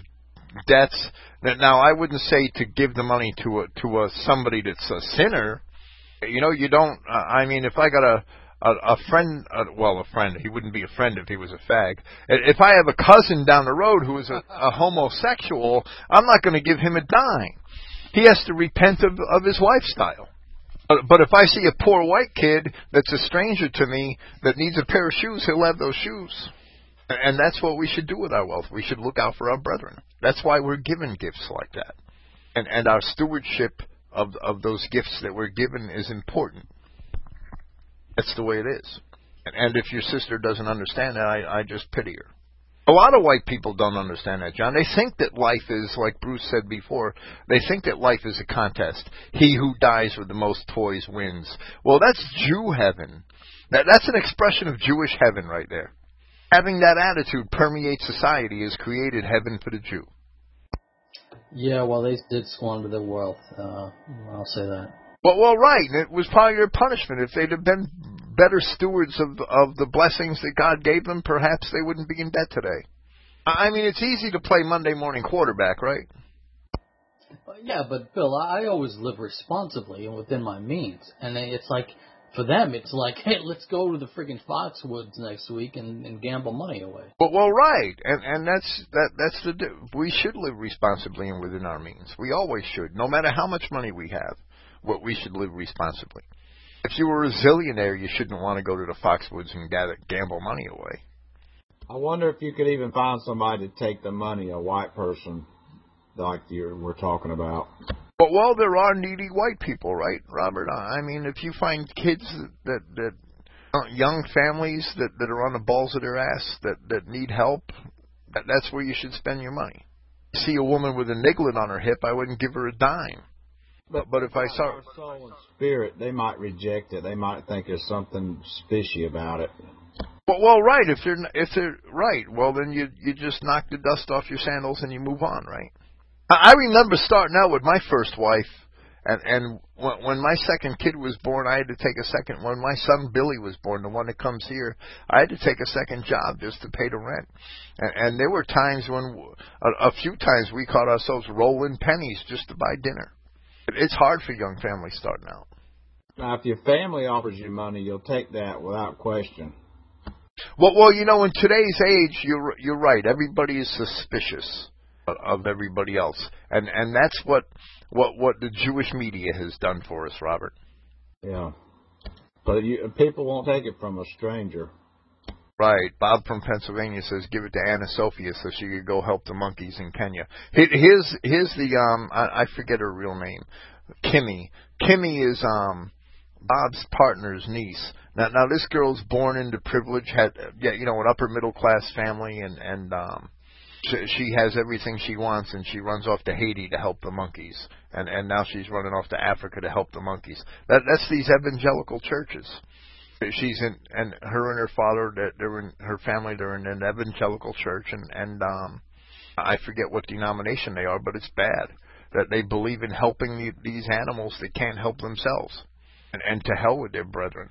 debts. Now, I wouldn't say to give the money to a, to a somebody that's a sinner. You know, you don't. Uh, I mean, if I got a a, a friend, uh, well, a friend, he wouldn't be a friend if he was a fag. If I have a cousin down the road who is a, a homosexual, I'm not going to give him a dime. He has to repent of, of his lifestyle. But, but if I see a poor white kid that's a stranger to me that needs a pair of shoes, he'll have those shoes. And that's what we should do with our wealth. We should look out for our brethren. That's why we're given gifts like that. And, and our stewardship of, of those gifts that we're given is important. That's the way it is. And, and if your sister doesn't understand that, I, I just pity her. A lot of white people don't understand that, John. They think that life is, like Bruce said before, they think that life is a contest. He who dies with the most toys wins. Well, that's Jew heaven. That, that's an expression of Jewish heaven right there. Having that attitude permeate society has created heaven for the Jew. Yeah, well, they did squander their wealth. Uh, I'll say that. Well, well, right. And It was of their punishment. If they'd have been better stewards of of the blessings that God gave them, perhaps they wouldn't be in debt today. I mean, it's easy to play Monday morning quarterback, right? Yeah, but Bill, I always live responsibly and within my means, and it's like for them, it's like, <laughs> hey, let's go to the freaking Foxwoods next week and, and gamble money away. Well, well, right, and and that's that that's the we should live responsibly and within our means. We always should, no matter how much money we have. What we should live responsibly. If you were a zillionaire, you shouldn't want to go to the Foxwoods and gather, gamble money away. I wonder if you could even find somebody to take the money, a white person, like you were talking about. But well, there are needy white people, right, Robert? I mean, if you find kids that that, that young families that that are on the balls of their ass that that need help, that, that's where you should spend your money. See a woman with a niglet on her hip, I wouldn't give her a dime. But but if I saw her soul and spirit, they might reject it. They might think there's something fishy about it. Well, well, right. If they're if they're right, well then you you just knock the dust off your sandals and you move on, right? I remember starting out with my first wife, and and when my second kid was born, I had to take a second. When my son Billy was born, the one that comes here, I had to take a second job just to pay the rent. And, and there were times when, a, a few times, we caught ourselves rolling pennies just to buy dinner. It's hard for young families starting out. Now, if your family offers you money, you'll take that without question. Well, well, you know, in today's age, you're you're right. Everybody is suspicious of everybody else, and and that's what what what the Jewish media has done for us, Robert. Yeah, but you, people won't take it from a stranger. Right. Bob from Pennsylvania says give it to Anna Sophia so she could go help the monkeys in Kenya. Here's here's the um I, I forget her real name. Kimmy. Kimmy is um Bob's partner's niece. Now now this girl's born into privilege, had yeah, you know, an upper middle class family and and um she has everything she wants and she runs off to Haiti to help the monkeys and and now she's running off to Africa to help the monkeys. That that's these evangelical churches. She's in and her and her father that they're in her family they're in an evangelical church and and um I forget what denomination they are but it's bad that they believe in helping the, these animals that can't help themselves and and to hell with their brethren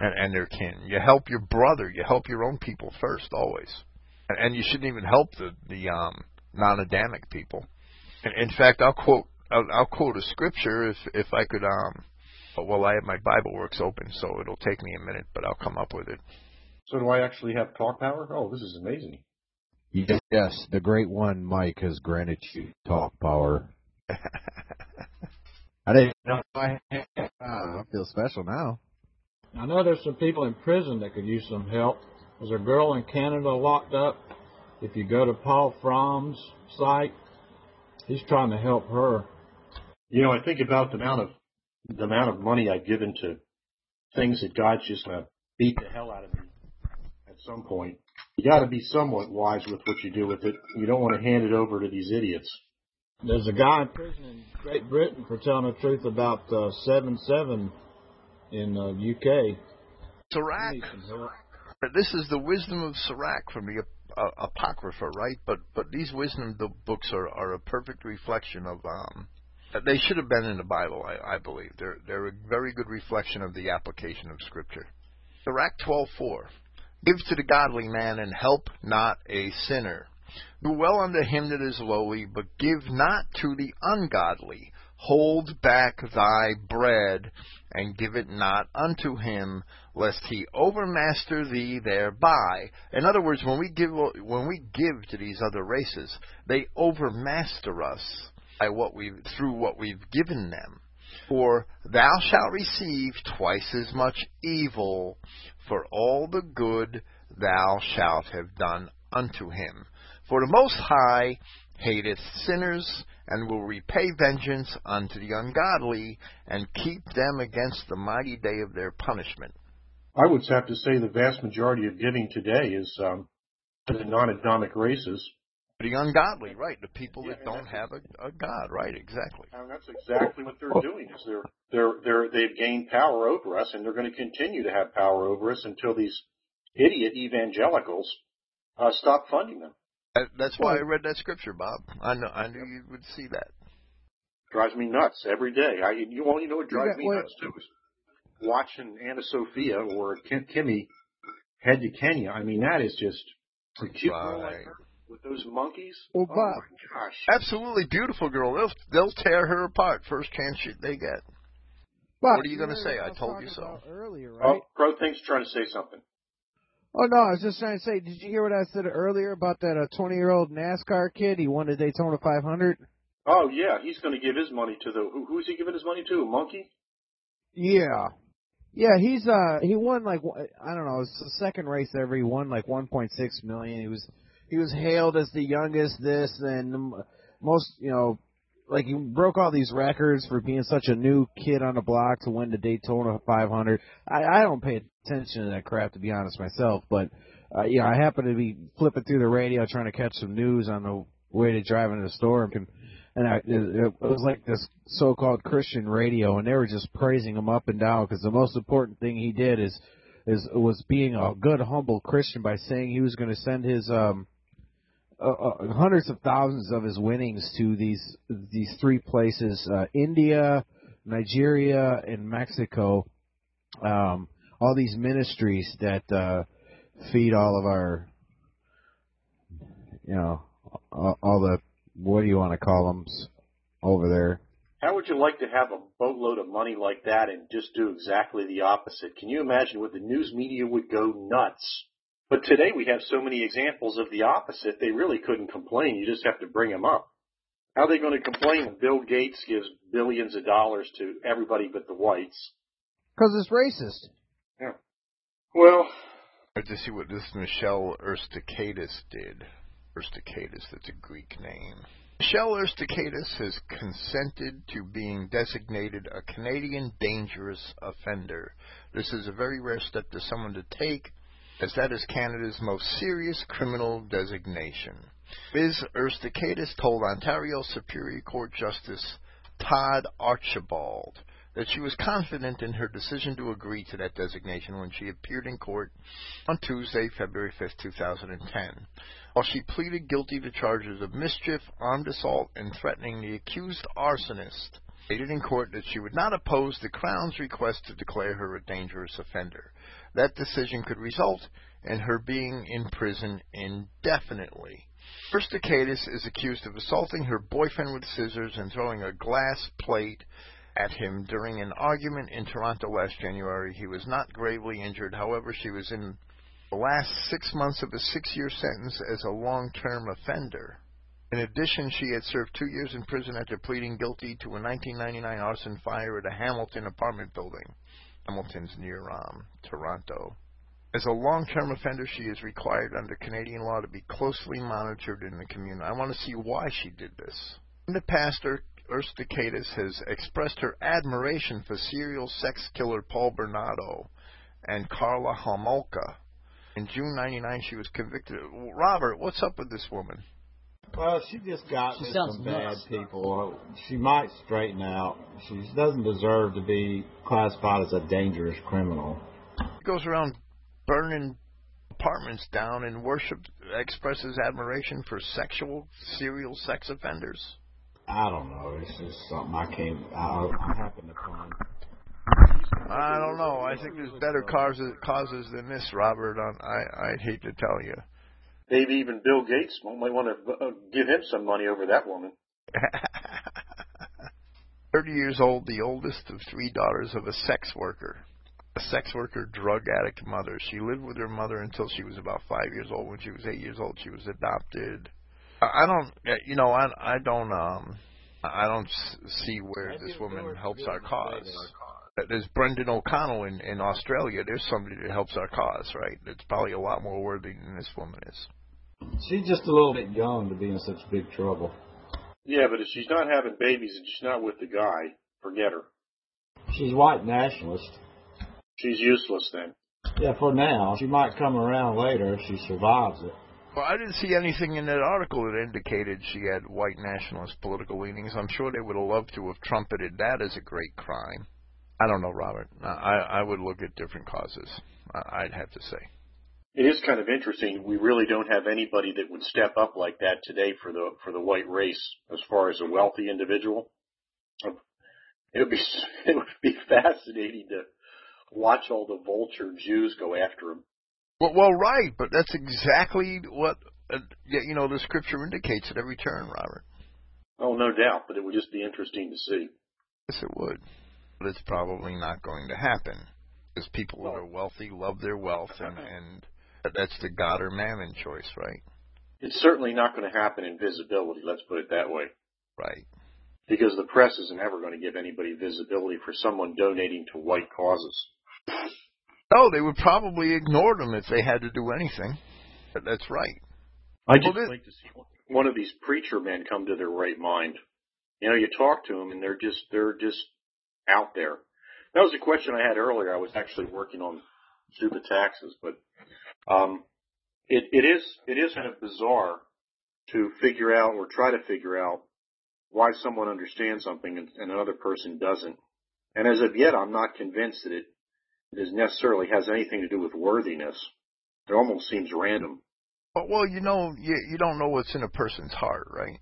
and and their kin. You help your brother, you help your own people first always and you shouldn't even help the the um, non-Adamic people. In, in fact, I'll quote I'll, I'll quote a scripture if if I could um Well, I have my Bible Works open, so it'll take me a minute, but I'll come up with it. So do I actually have talk power? Oh, this is amazing. Yes, the great one, Mike, has granted you talk power. <laughs> I didn't know I, uh, I feel special now. I know there's some people in prison that could use some help. There's a girl in Canada locked up. If you go to Paul Fromm's site, he's trying to help her. You know, I think about the amount of the amount of money I've given to things that God's just gonna beat the hell out of me at some point. You got to be somewhat wise with what you do with it. You don't want to hand it over to these idiots. There's a guy in prison in Great Britain for telling the truth about uh, seven seven in uh, UK. Sirach. This is the wisdom of Sirach from the uh, Apocrypha, right? But but these wisdom books are, are a perfect reflection of. Um, they should have been in the Bible, I, I believe. They're they're a very good reflection of the application of Scripture. Sirach 12:4. Give to the godly man and help not a sinner. Do well unto him that is lowly, but give not to the ungodly. Hold back thy bread, and give it not unto him, lest he overmaster thee thereby. In other words, when we give when we give to these other races, they overmaster us by what we through what we've given them. For thou shalt receive twice as much evil for all the good thou shalt have done unto him. For the Most High hateth sinners, and will repay vengeance unto the ungodly, and keep them against the mighty day of their punishment. I would have to say the vast majority of giving today is um, to the non-Adamic races. The ungodly, right? The people that don't have a, a God, right? Exactly. And that's exactly what they're doing. Is they're they're they're they've gained power over us, and they're going to continue to have power over us until these idiot evangelicals uh, stop funding them. That, that's why I read that scripture, Bob. I know I knew you would see that. Drives me nuts every day. I you only know what drives me nuts too is watching Anna Sophia or Kim, Kimmy head to Kenya. I mean that is just a cute right. Girl like her with those monkeys. Well, oh Bob, my gosh, absolutely beautiful girl. They'll they'll tear her apart first chance they get. Bob, what are you going to say? I told you so. Earlier, oh, right? Oh, Crow thinks trying to say something. Oh no, I was just trying to say. Did you hear what I said earlier about that uh, twenty-year-old NASCAR kid? He won the Daytona 500. Oh yeah, he's going to give his money to the who, who's he giving his money to? A monkey? Yeah, yeah. He's uh he won like I don't know. It's the second race ever. He won like 1.6 million. He was he was hailed as the youngest this and most you know like he broke all these records for being such a new kid on the block to win the Daytona 500. I, I don't pay attention to that crap to be honest myself, but uh, you know I happen to be flipping through the radio trying to catch some news on the way to driving to the store and and I, it, it was like this so-called Christian radio, and they were just praising him up and down because the most important thing he did is is was being a good humble Christian by saying he was going to send his um uh, uh, hundreds of thousands of his winnings to these these three places: uh, India, Nigeria, and Mexico. Um, all these ministries that uh, feed all of our, you know, all, all the what do you want to call them over there? How would you like to have a boatload of money like that and just do exactly the opposite? Can you imagine what the news media would go nuts? But today we have so many examples of the opposite, they really couldn't complain. You just have to bring them up. How are they going to complain when Bill Gates gives billions of dollars to everybody but the whites? Because it's racist. Yeah. Well, I to see what this Michelle Erstikaitis did. Erstikaitis, that's a Greek name. Michelle Erstikaitis has consented to being designated a Canadian dangerous offender. This is a very rare step for someone to take as that is Canada's most serious criminal designation. Ms. Erstikaitis told Ontario Superior Court Justice Todd Archibald that she was confident in her decision to agree to that designation when she appeared in court on Tuesday, February 5, 2010. While she pleaded guilty to charges of mischief, armed assault, and threatening the accused arsonist, stated in court that she would not oppose the Crown's request to declare her a dangerous offender that decision could result in her being in prison indefinitely. Erstikaitis is accused of assaulting her boyfriend with scissors and throwing a glass plate at him during an argument in Toronto last January. He was not gravely injured. However, she was in the last six months of a six-year sentence as a long-term offender. In addition, she had served two years in prison after pleading guilty to a 1999 arson fire at a Hamilton apartment building. Hamilton's near um, Toronto. As a long-term offender, she is required under Canadian law to be closely monitored in the community. I want to see why she did this. In the past, Erstikaitis has expressed her admiration for serial sex killer Paul Bernardo and Karla Homolka. In June 99, she was convicted. Robert, what's up with this woman? Well, she just got She with sounds some nuts. bad people. She might straighten out. She doesn't deserve to be classified as a dangerous criminal. He goes around burning apartments down and worship expresses admiration for sexual serial sex offenders. I don't know. It's just something I can't. I, I happen to find. I don't know. I think there's better causes causes than this, Robert. On I I'd hate to tell you. Maybe even Bill Gates might want to uh, give him some money over that woman. <laughs> 30 years old, the oldest of three daughters of a sex worker. A sex worker, drug addict mother. She lived with her mother until she was about five years old. When she was eight years old, she was adopted. I I don't, uh, you know, I I don't um, I don't see where this woman helps our cause. Uh, There's Brendon O'Connell in in Australia. There's somebody that helps our cause, right? That's probably a lot more worthy than this woman is. She's just a little bit young to be in such big trouble. Yeah, but if she's not having babies and she's not with the guy, forget her. She's white nationalist. She's useless then. Yeah, for now. She might come around later if she survives it. Well, I didn't see anything in that article that indicated she had white nationalist political leanings. I'm sure they would have loved to have trumpeted that as a great crime. I don't know, Robert. I I would look at different causes. I- I'd have to say. It is kind of interesting. We really don't have anybody that would step up like that today for the for the white race as far as a wealthy individual. It would be <laughs> it would be fascinating to watch all the vulture Jews go after him. Well, well, right, but that's exactly what uh, you know the scripture indicates at every turn, Robert. Oh, no doubt, but it would just be interesting to see. Yes, it would. But it's probably not going to happen because people that are wealthy love their wealth, <laughs> and and that's the God or mammon choice, right? It's certainly not going to happen in visibility. Let's put it that way. Right. Because the press isn't ever going to give anybody visibility for someone donating to white causes. No, they would probably ignore them if they had to do anything. But that's right. I just Well, like to see one of these preacher men come to their right mind. You know, you talk to them and they're just they're just out there. That was a question I had earlier. I was actually working on stupid taxes, but um, it it is it is kind of bizarre to figure out or try to figure out why someone understands something and, and another person doesn't. And as of yet, I'm not convinced that it, is necessarily has anything to do with worthiness. It almost seems random. But, well, you know, you you don't know what's in a person's heart, right?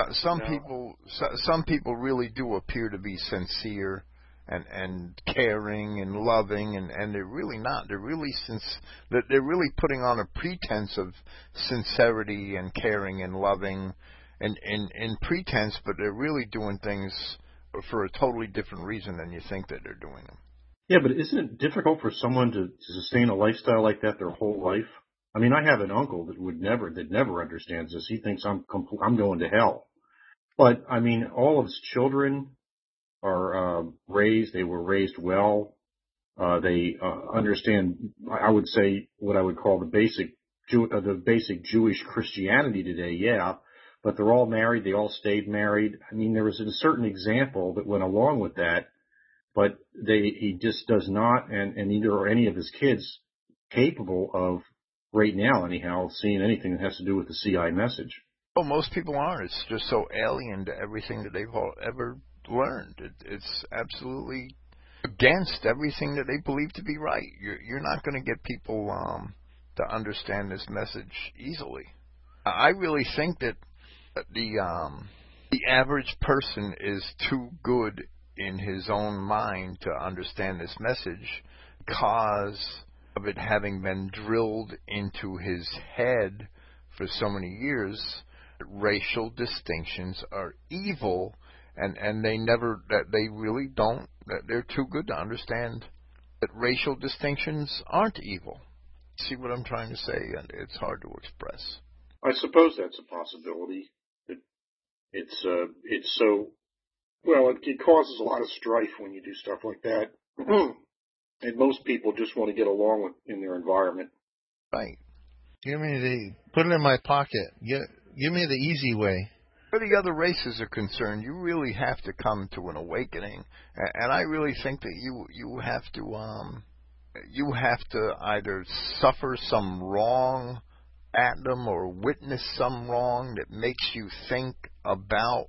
Uh, some No. people, some people really do appear to be sincere and and caring and loving, and and they're really not. They're really since they're they're really putting on a pretense of sincerity and caring and loving, and in in pretense, but they're really doing things for a totally different reason than you think that they're doing them. Yeah, but isn't it difficult for someone to, to sustain a lifestyle like that their whole life? I mean, I have an uncle that would never, that never understands this. He thinks I'm, compl- I'm going to hell. But I mean, all of his children are uh, raised. They were raised well. Uh, they uh, understand. I would say what I would call the basic, Jew, uh, the basic Jewish Christianity today. Yeah, but they're all married. They all stayed married. I mean, there was a certain example that went along with that but they he just does not and, and neither are any of his kids capable of right now anyhow seeing anything that has to do with the CI message. Well, most people aren't. It's just so alien to everything that they've all ever learned. It, it's absolutely against everything that they believe to be right. You're, you're not going to get people um, to understand this message easily. I really think that the um, the average person is too good in his own mind to understand this message because of it having been drilled into his head for so many years racial distinctions are evil and and they never that they really don't that they're too good to understand that racial distinctions aren't evil. See what I'm trying to say? And it's hard to express. I suppose that's a possibility. It, it's uh, it's so well. It, it causes a lot of strife when you do stuff like that, <clears throat> and most people just want to get along with in their environment. Right. Give me the put it in my pocket. Give give me the easy way. Where the other races are concerned, you really have to come to an awakening, and I really think that you you have to um you have to either suffer some wrong at them or witness some wrong that makes you think about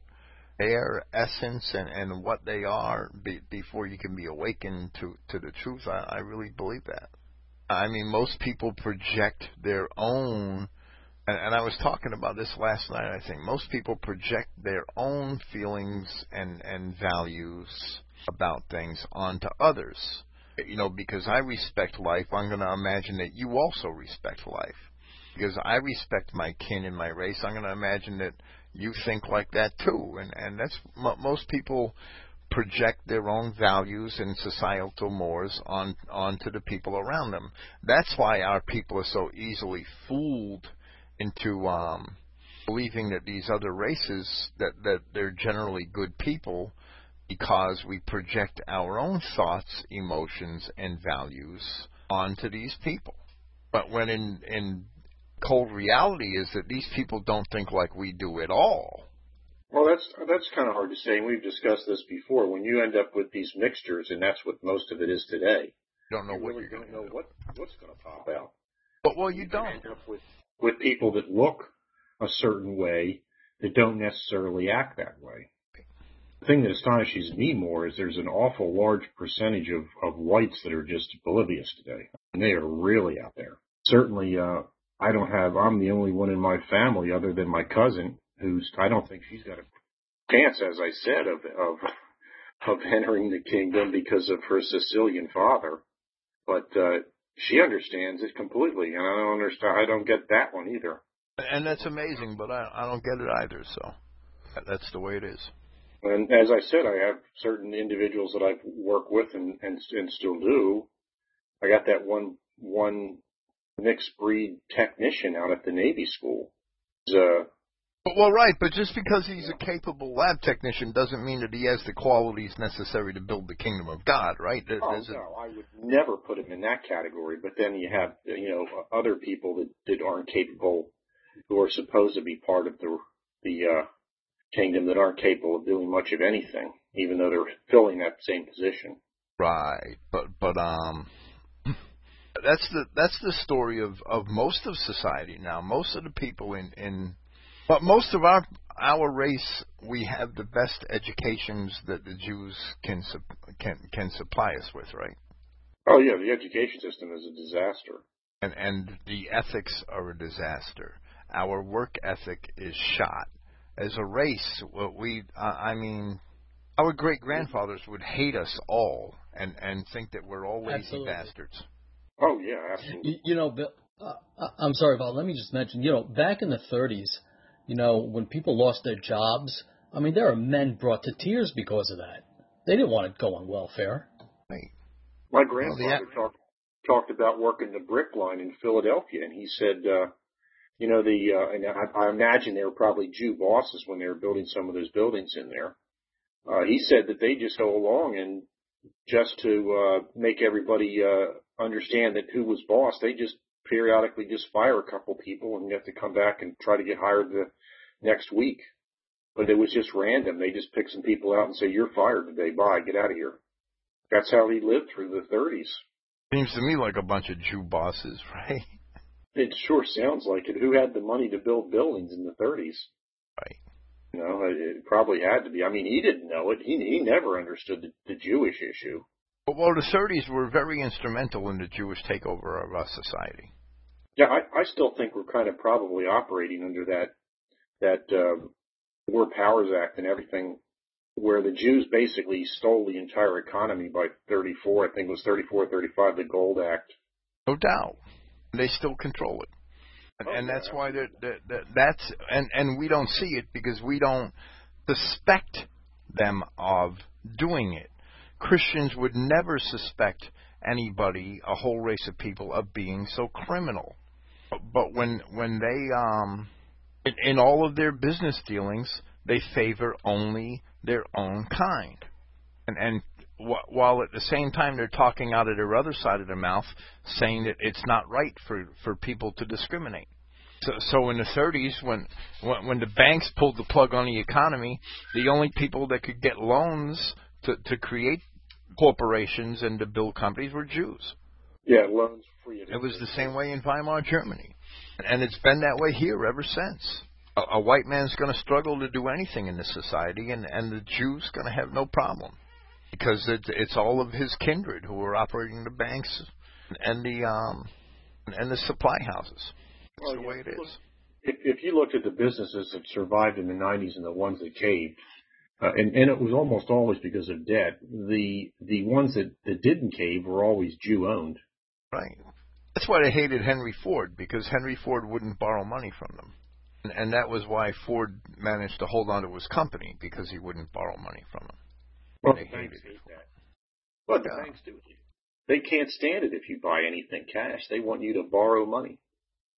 their essence and, and what they are be, before you can be awakened to, to the truth. I, I really believe that. I mean, most people project their own, and, and I was talking about this last night, I think. Most people project their own feelings and, and values about things onto others. You know, because I respect life, I'm going to imagine that you also respect life because I respect my kin and my race. I'm going to imagine that you think like that too, and and that's most people project their own values and societal mores on onto the people around them. That's why our people are so easily fooled into um, believing that these other races that that they're generally good people because we project our own thoughts, emotions, and values onto these people. But when in in cold reality is that these people don't think like we do at all. Well, that's that's kind of hard to say, and we've discussed this before. When you end up with these mixtures, and that's what most of it is today, you don't know you what really you're don't know do. what what's going to pop out. But well, you, you don't end up with with people that look a certain way that don't necessarily act that way. The thing that astonishes me more is there's an awful large percentage of, of whites that are just oblivious today. And they are really out there. Certainly, uh, I don't have, I'm the only one in my family other than my cousin who's, I don't think she's got a chance, as I said, of, of, of <laughs> entering the kingdom because of her Sicilian father. But, uh, she understands it completely and I don't understand, I don't get that one either. And that's amazing, but I, I don't get it either, so that's the way it is. And as I said, I have certain individuals that I've worked with and, and, and still do. I got that one, one mixed breed technician out at the Navy school. Uh, well, right, but just because he's a capable lab technician doesn't mean that he has the qualities necessary to build the kingdom of God, right? There, oh, no, I would never put him in that category. But then you have, you know, other people that, that aren't capable, who are supposed to be part of the the uh, kingdom that aren't capable of doing much of anything, even though they're filling that same position. Right, but but um, that's the that's the story of of most of society now. Most of the people in in but most of our our race we have the best educations that the Jews can can can supply us with, right? Oh yeah, the education system is a disaster. And and the ethics are a disaster. Our work ethic is shot. As a race, what we uh, I mean our great grandfathers would hate us all and and think that we're all lazy Absolutely. bastards. Oh yeah, absolutely. You, you know, Bill, uh, I'm sorry, Bob. Let me just mention. You know, back in the 30s, you know, when people lost their jobs, I mean, there are men brought to tears because of that. They didn't want to go on welfare. Right. My grandfather well, yeah. talked talked about working the brick line in Philadelphia, and he said, uh, you know, the uh, and I, I imagine they were probably Jew bosses when they were building some of those buildings in there. Uh, he said that they just go along and just to uh, make everybody uh, understand that who was boss. They just periodically just fire a couple people and you have to come back and try to get hired the next week. But it was just random. They just pick some people out and say, you're fired today. Bye. Get out of here. That's how he lived through the 30s. Seems to me like a bunch of Jew bosses, <laughs> right? It sure sounds like it. Who had the money to build buildings in the 30s? Right. You know, it probably had to be. I mean, he didn't know it. He he never understood the, the Jewish issue. Well, the 30s were very instrumental in the Jewish takeover of our society. Yeah, I, I still think we're kind of probably operating under that that uh, War Powers Act and everything, where the Jews basically stole the entire economy by 34. I think it was 34, 35, the Gold Act. No doubt, they still control it, and, oh, and that's why that, that, that that's and and we don't see it because we don't suspect them of doing it. Christians would never suspect anybody, a whole race of people, of being so criminal. But when when they um in, in all of their business dealings, they favor only their own kind, and and while at the same time they're talking out of their other side of their mouth, saying that it's not right for for people to discriminate. So, so in the 30s, when, when when the banks pulled the plug on the economy, the only people that could get loans to to create corporations and to build companies were Jews. Yeah, loans free. It was the same way in Weimar Germany, and it's been that way here ever since. A, a white man's going to struggle to do anything in this society, and and the Jew's going to have no problem because it's it's all of his kindred who are operating the banks and the um and the supply houses. That's well, the way it is. If, if you looked at the businesses that survived in the 90s and the ones that caved, uh, and, and it was almost always because of debt. The the ones that, that didn't cave were always Jew owned. Right. That's why they hated Henry Ford because Henry Ford wouldn't borrow money from them, and, and that was why Ford managed to hold on to his company because he wouldn't borrow money from them. Well, they the banks hate that. But the banks do. They can't stand it if you buy anything cash. They want you to borrow money.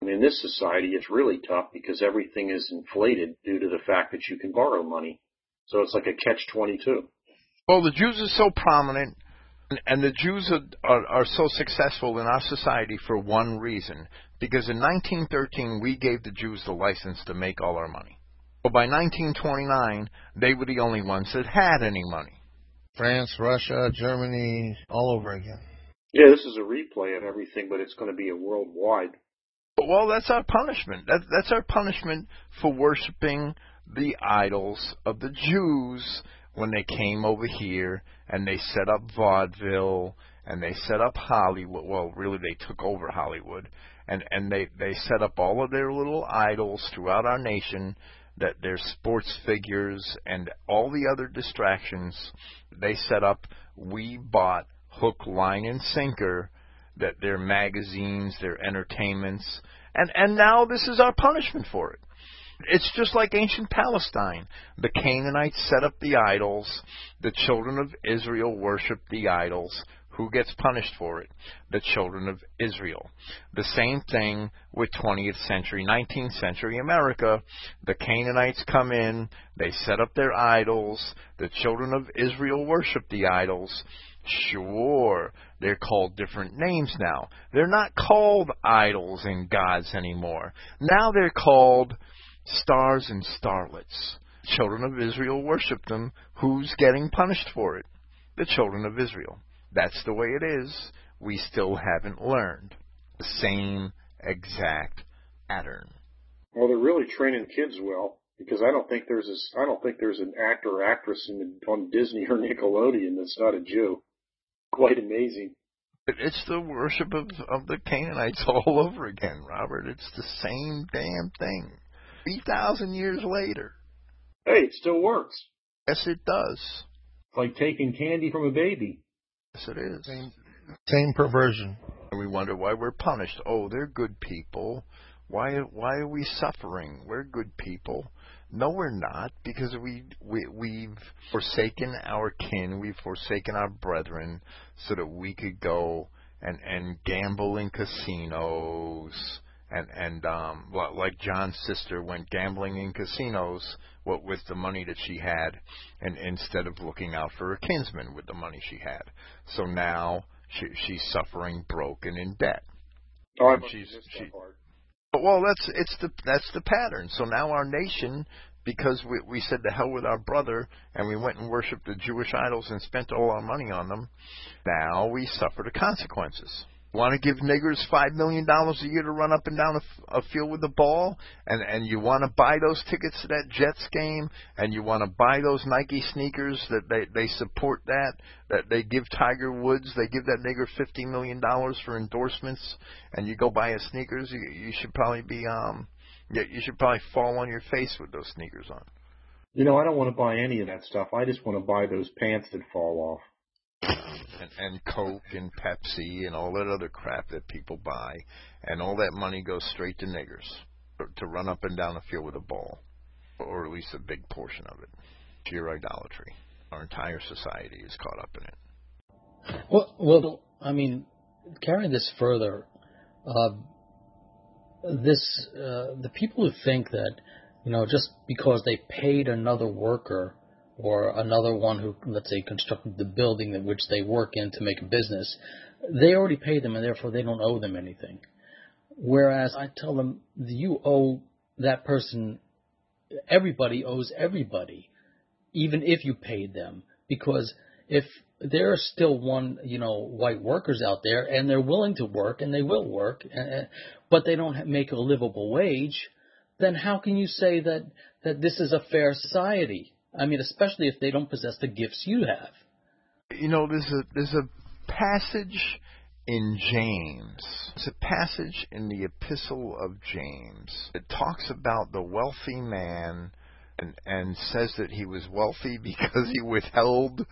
And in this society, it's really tough because everything is inflated due to the fact that you can borrow money. So it's like a catch 22. Well, the Jews are so prominent, and the Jews are, are, are so successful in our society for one reason. Because in 1913, we gave the Jews the license to make all our money. But by 1929, they were the only ones that had any money. France, Russia, Germany, all over again. Yeah, this is a replay of everything, but it's going to be a worldwide. Well, that's our punishment. That, that's our punishment for worshiping the idols of the Jews when they came over here and they set up vaudeville and they set up Hollywood. Well, really, they took over Hollywood and and they they set up all of their little idols throughout our nation. That their sports figures and all the other distractions they set up. We bought hook, line, and sinker. That their magazines, their entertainments, and and now this is our punishment for it. It's just like ancient Palestine. The Canaanites set up the idols. The children of Israel worshiped the idols. Who gets punished for it? The children of Israel. The same thing with 20th century, 19th century America. The Canaanites come in, they set up their idols. The children of Israel worship the idols. Sure, they're called different names now. They're not called idols and gods anymore. Now they're called stars and starlets. Children of Israel worship them. Who's getting punished for it? The children of Israel. That's the way it is. We still haven't learned the same exact pattern. Well, they're really training kids well because I don't think there's a, I don't think there's an actor or actress in, on Disney or Nickelodeon that's not a Jew. Quite amazing. It's the worship of of the Canaanites all <laughs> over again, Robert. It's the same damn thing. 3,000 years later. Hey, it still works. Yes, it does. It's like taking candy from a baby. Yes, it is. Same, same perversion. And we wonder why we're punished. Oh, they're good people. Why why are we suffering? We're good people. No, we're not, because we, we we've forsaken our kin, we've forsaken our brethren, so that we could go and and gamble in casinos and and um like John's sister went gambling in casinos what with the money that she had and instead of looking out for her kinsman with the money she had. So now she she's suffering broken in debt. Oh, I she's she, well that's it's the that's the pattern. So now our nation because we we said the hell with our brother and we went and worshiped the Jewish idols and spent all our money on them now we suffer the consequences want to give niggers five million dollars a year to run up and down a, a field with the ball, and and you want to buy those tickets to that Jets game, and you want to buy those Nike sneakers that they they support that that they give Tiger Woods, they give that nigger fifty million dollars for endorsements, and you go buy his sneakers, you, you should probably be um, yeah, you should probably fall on your face with those sneakers on. You know, I don't want to buy any of that stuff. I just want to buy those pants that fall off and, and Coke and Pepsi and all that other crap that people buy, and all that money goes straight to niggers to run up and down the field with a ball, or at least a big portion of it. Sheer idolatry. Our entire society is caught up in it. Well, well, I mean, carrying this further, uh, this uh, the people who think that you know just because they paid another worker or another one who let's say constructed the building in which they work in to make a business, they already paid them and therefore they don't owe them anything. Whereas I tell them you owe that person. Everybody owes everybody, even if you paid them, because if there are still one, you know, white workers out there, and they're willing to work, and they will work, but they don't make a livable wage, then how can you say that that this is a fair society? I mean, especially if they don't possess the gifts you have. You know, there's a there's a passage in James. It's a passage in the Epistle of James. It talks about the wealthy man and, and says that he was wealthy <laughs> because he withheld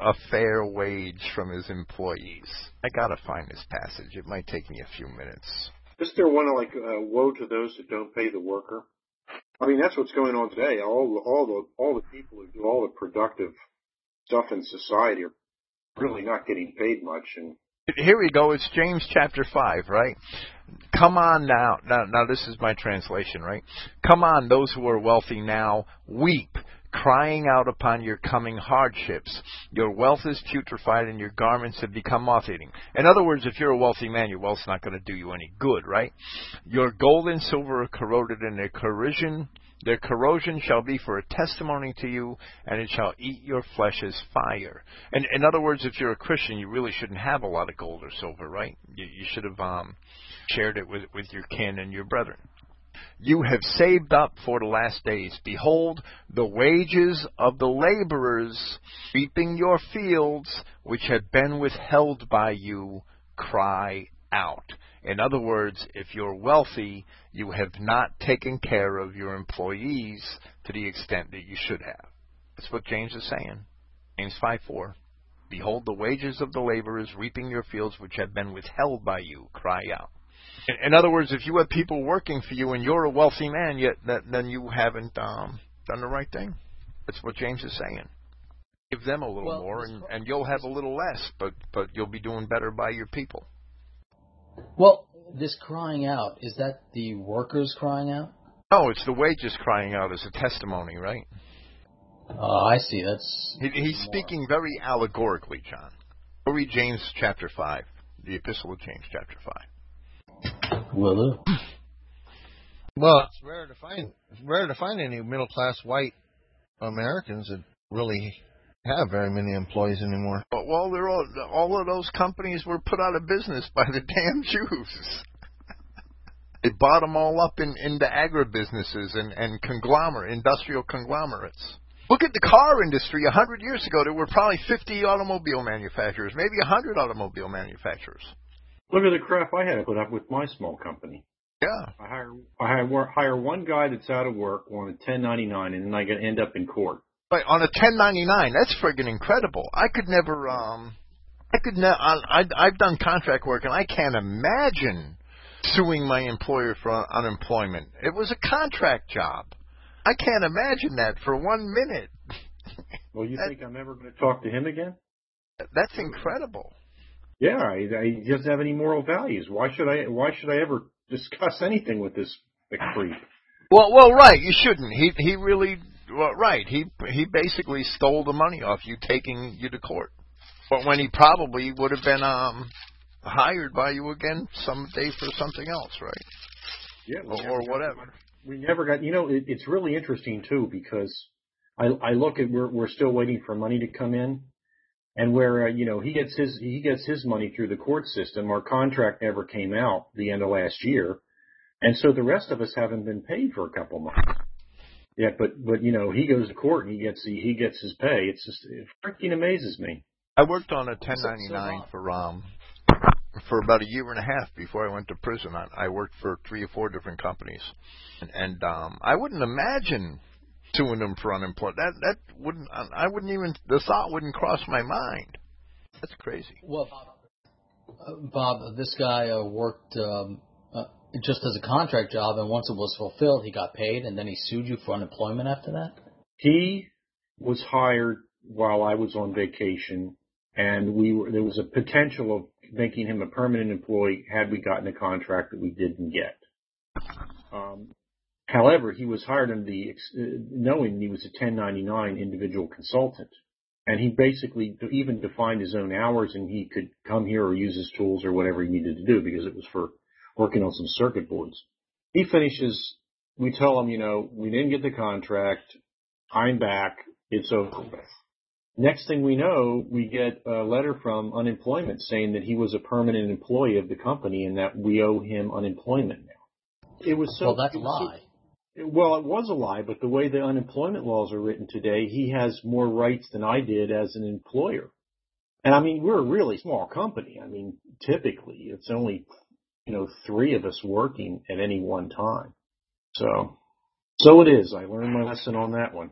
a fair wage from his employees. I gotta find this passage. It might take me a few minutes. Isn't there one like uh, "Woe to those that don't pay the worker"? I mean, that's what's going on today. All the, all the all the people who do all the productive stuff in society are really not getting paid much, and here we go. It's James chapter 5, right? Come on now. Now, now this is my translation, right? Come on, those who are wealthy now, weep, crying out upon your coming hardships. Your wealth is putrefied and your garments have become moth eating. In other words, if you're a wealthy man, your wealth's not going to do you any good, right? Your gold and silver are corroded and their corrosion their corrosion shall be for a testimony to you, and it shall eat your flesh as fire. And in other words, if you're a Christian, you really shouldn't have a lot of gold or silver, right? You, you should have um, shared it with, with your kin and your brethren. You have saved up for the last days. Behold, the wages of the laborers reaping your fields, which have been withheld by you, cry out. In other words, if you're wealthy, you have not taken care of your employees to the extent that you should have. That's what James is saying. James 5 4. Behold, the wages of the laborers reaping your fields which have been withheld by you, cry out. In other words, if you have people working for you and you're a wealthy man, yet then you haven't um, done the right thing. That's what James is saying. Give them a little well, more, and, and you'll have a little less, but but you'll be doing better by your people. Well, this crying out, is that the workers crying out? No, it's the wages crying out as a testimony, right? Oh, I see. That's he, he's speaking very allegorically, John. Go read James chapter five, the Epistle of James chapter five. Will uh, Well, it's rare to find it's rare to find any middle class white Americans that really have very many employees anymore. But, well, they're all, all of those companies were put out of business by the <laughs> damn Jews. they bought them all up in, into agribusinesses and, and conglomerate, industrial conglomerates. Look at the car industry. A hundred years ago, there were probably 50 automobile manufacturers, maybe a hundred automobile manufacturers. Look at the crap I had to put up with my small company. Yeah. I hire I hire, hire one guy that's out of work on a 1099, and then I get end up in court. But on a 1099, that's friggin' incredible. I could never, um, I could ne- I, I've done contract work and I can't imagine suing my employer for unemployment. It was a contract job. I can't imagine that for one minute. Well, you that, think I'm ever going to talk to him again? That's incredible. Yeah, he doesn't have any moral values. Why should I? Why should I ever discuss anything with this creep? Well, well, right. You shouldn't. He he really well, right. He he basically stole the money off you, taking you to court. But when he probably would have been um hired by you again someday for something else, right? Yeah, or, or whatever. we never got. You know, it, it's really interesting too because I I look at we're we're still waiting for money to come in, and where uh, you know he gets his he gets his money through the court system. Our contract never came out the end of last year, and so the rest of us haven't been paid for a couple months. Yeah, but but you know he goes to court and he gets he, he gets his pay. It's just it freaking amazes me. I worked on a 1099 for um for about a year and a half before I went to prison. I, I worked for three or four different companies, and, and um I wouldn't imagine suing them for unemployment. That that wouldn't I wouldn't even the thought wouldn't cross my mind. That's crazy. Well, uh, Bob, this guy uh, worked um, just as a contract job, and once it was fulfilled, he got paid, and then he sued you for unemployment after that. He was hired while I was on vacation, and we were there was a potential of making him a permanent employee had we gotten a contract that we didn't get. Um, however, he was hired under the uh, knowing he was a 1099 individual consultant, and he basically even defined his own hours, and he could come here or use his tools or whatever he needed to do because it was for working on some circuit boards. He finishes. We tell him, you know, we didn't get the contract. I'm back. It's over with. Next thing we know, we get a letter from unemployment saying that he was a permanent employee of the company and that we owe him unemployment now. It was so. Well, that's a lie. Well, it was a lie, but the way the unemployment laws are written today, he has more rights than I did as an employer. And I mean, we're a really small company. I mean, typically it's only, you know, three of us working at any one time. So, so it is. I learned my lesson on that one.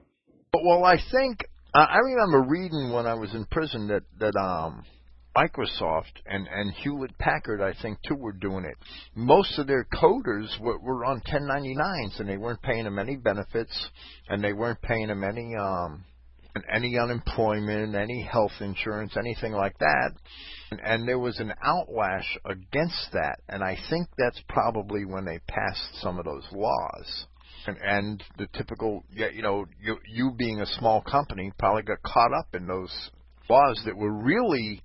But well, I think I remember reading when I was in prison that that um, Microsoft and and Hewlett Packard, I think too, were doing it. Most of their coders were, were on 1099s, and they weren't paying them any benefits, and they weren't paying them any um, any unemployment, any health insurance, anything like that. And, and there was an outlash against that, and I think that's probably when they passed some of those laws and, and the typical, you know, you, you being a small company probably got caught up in those laws that were really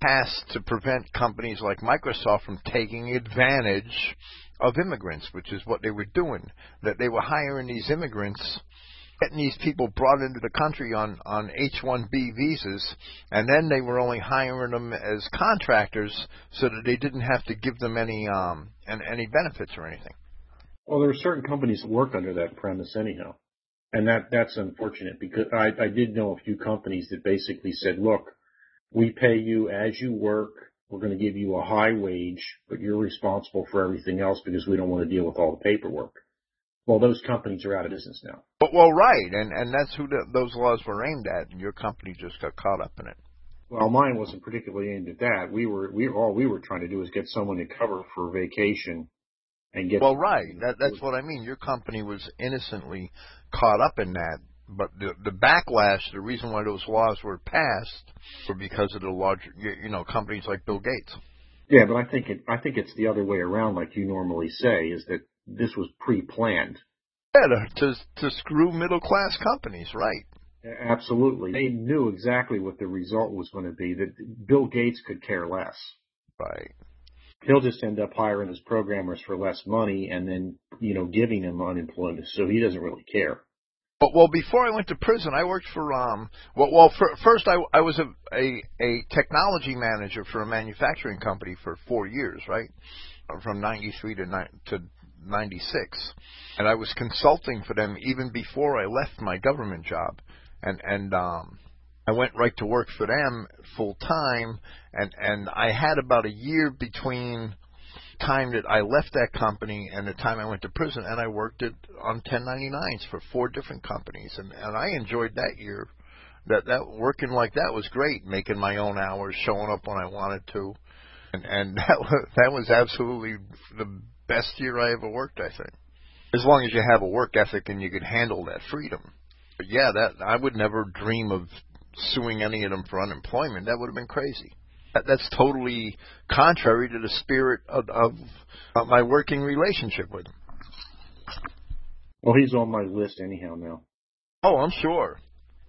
passed to prevent companies like Microsoft from taking advantage of immigrants, which is what they were doing. That they were hiring these immigrants, getting these people brought into the country on on H-1B visas, and then they were only hiring them as contractors so that they didn't have to give them any um and any benefits or anything. Well, there are certain companies that work under that premise anyhow. And that, that's unfortunate because I, I did know a few companies that basically said, look, we pay you as you work. We're going to give you a high wage, but you're responsible for everything else because we don't want to deal with all the paperwork. Well, those companies are out of business now. But, well, right, and and that's who the, those laws were aimed at, and your company just got caught up in it. Well, mine wasn't particularly aimed at that. We were we all we were trying to do is get someone to cover for vacation and get. Well, right. That, that's what I mean. Your company was innocently caught up in that, but the the backlash, the reason why those laws were passed, were because of the larger, you know, companies like Bill Gates. Yeah, but I think it, I think it's the other way around, like you normally say, is that this was pre-planned. Yeah, to to screw middle class companies, right? Absolutely. They knew exactly what the result was going to be. That Bill Gates could care less. Right he'll just end up hiring his programmers for less money and then, you know, giving them unemployment. So he doesn't really care. Well, before I went to prison, I worked for um. Well, well, for, first I I was a, a a technology manager for a manufacturing company for four years, right, from '93 to ni- to '96, and I was consulting for them even before I left my government job, and and um I went right to work for them full time, and and I had about a year between time that I left that company and the time I went to prison, and I worked it on 1099s for four different companies, and and I enjoyed that year. That that working like that was great, making my own hours, showing up when I wanted to, and and <laughs> that that was absolutely the best year I ever worked. I think, as long as you have a work ethic and you can handle that freedom. But yeah, that I would never dream of suing any of them for unemployment. That would have been crazy. That, that's totally contrary to the spirit of, of, of my working relationship with him. Well, he's on my list anyhow now. Oh, I'm sure.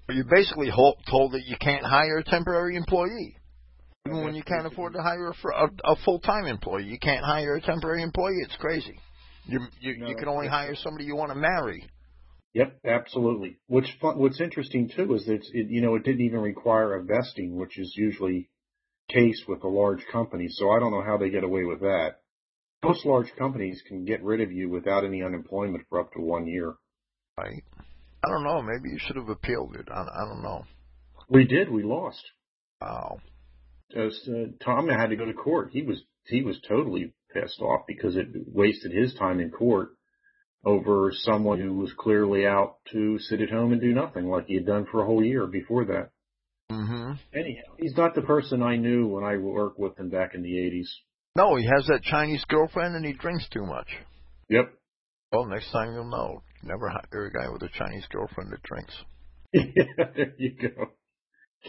You're basically told that you can't hire a temporary employee. Even when you can't afford to hire a, a, full-time employee, you can't hire a temporary employee. It's crazy. You you, no, you can only hire somebody you want to marry. Yep, absolutely. Which what's interesting too is that it, you know it didn't even require a vesting, which is usually case with a large company. So I don't know how they get away with that. Most large companies can get rid of you without any unemployment for up to one year. Right. I don't know. Maybe you should have appealed it. I, I don't know. We did. We lost. Wow. As, uh, Tom had to go to court. He was he was totally pissed off because it wasted his time in court over someone who was clearly out to sit at home and do nothing like he had done for a whole year before that. Mm-hmm. Anyhow, he's not the person I knew when I worked with him back in the 80s. No, he has that Chinese girlfriend and he drinks too much. Yep. Well, next time you'll know. Never hire a guy with a Chinese girlfriend that drinks. yeah, <laughs> there you go.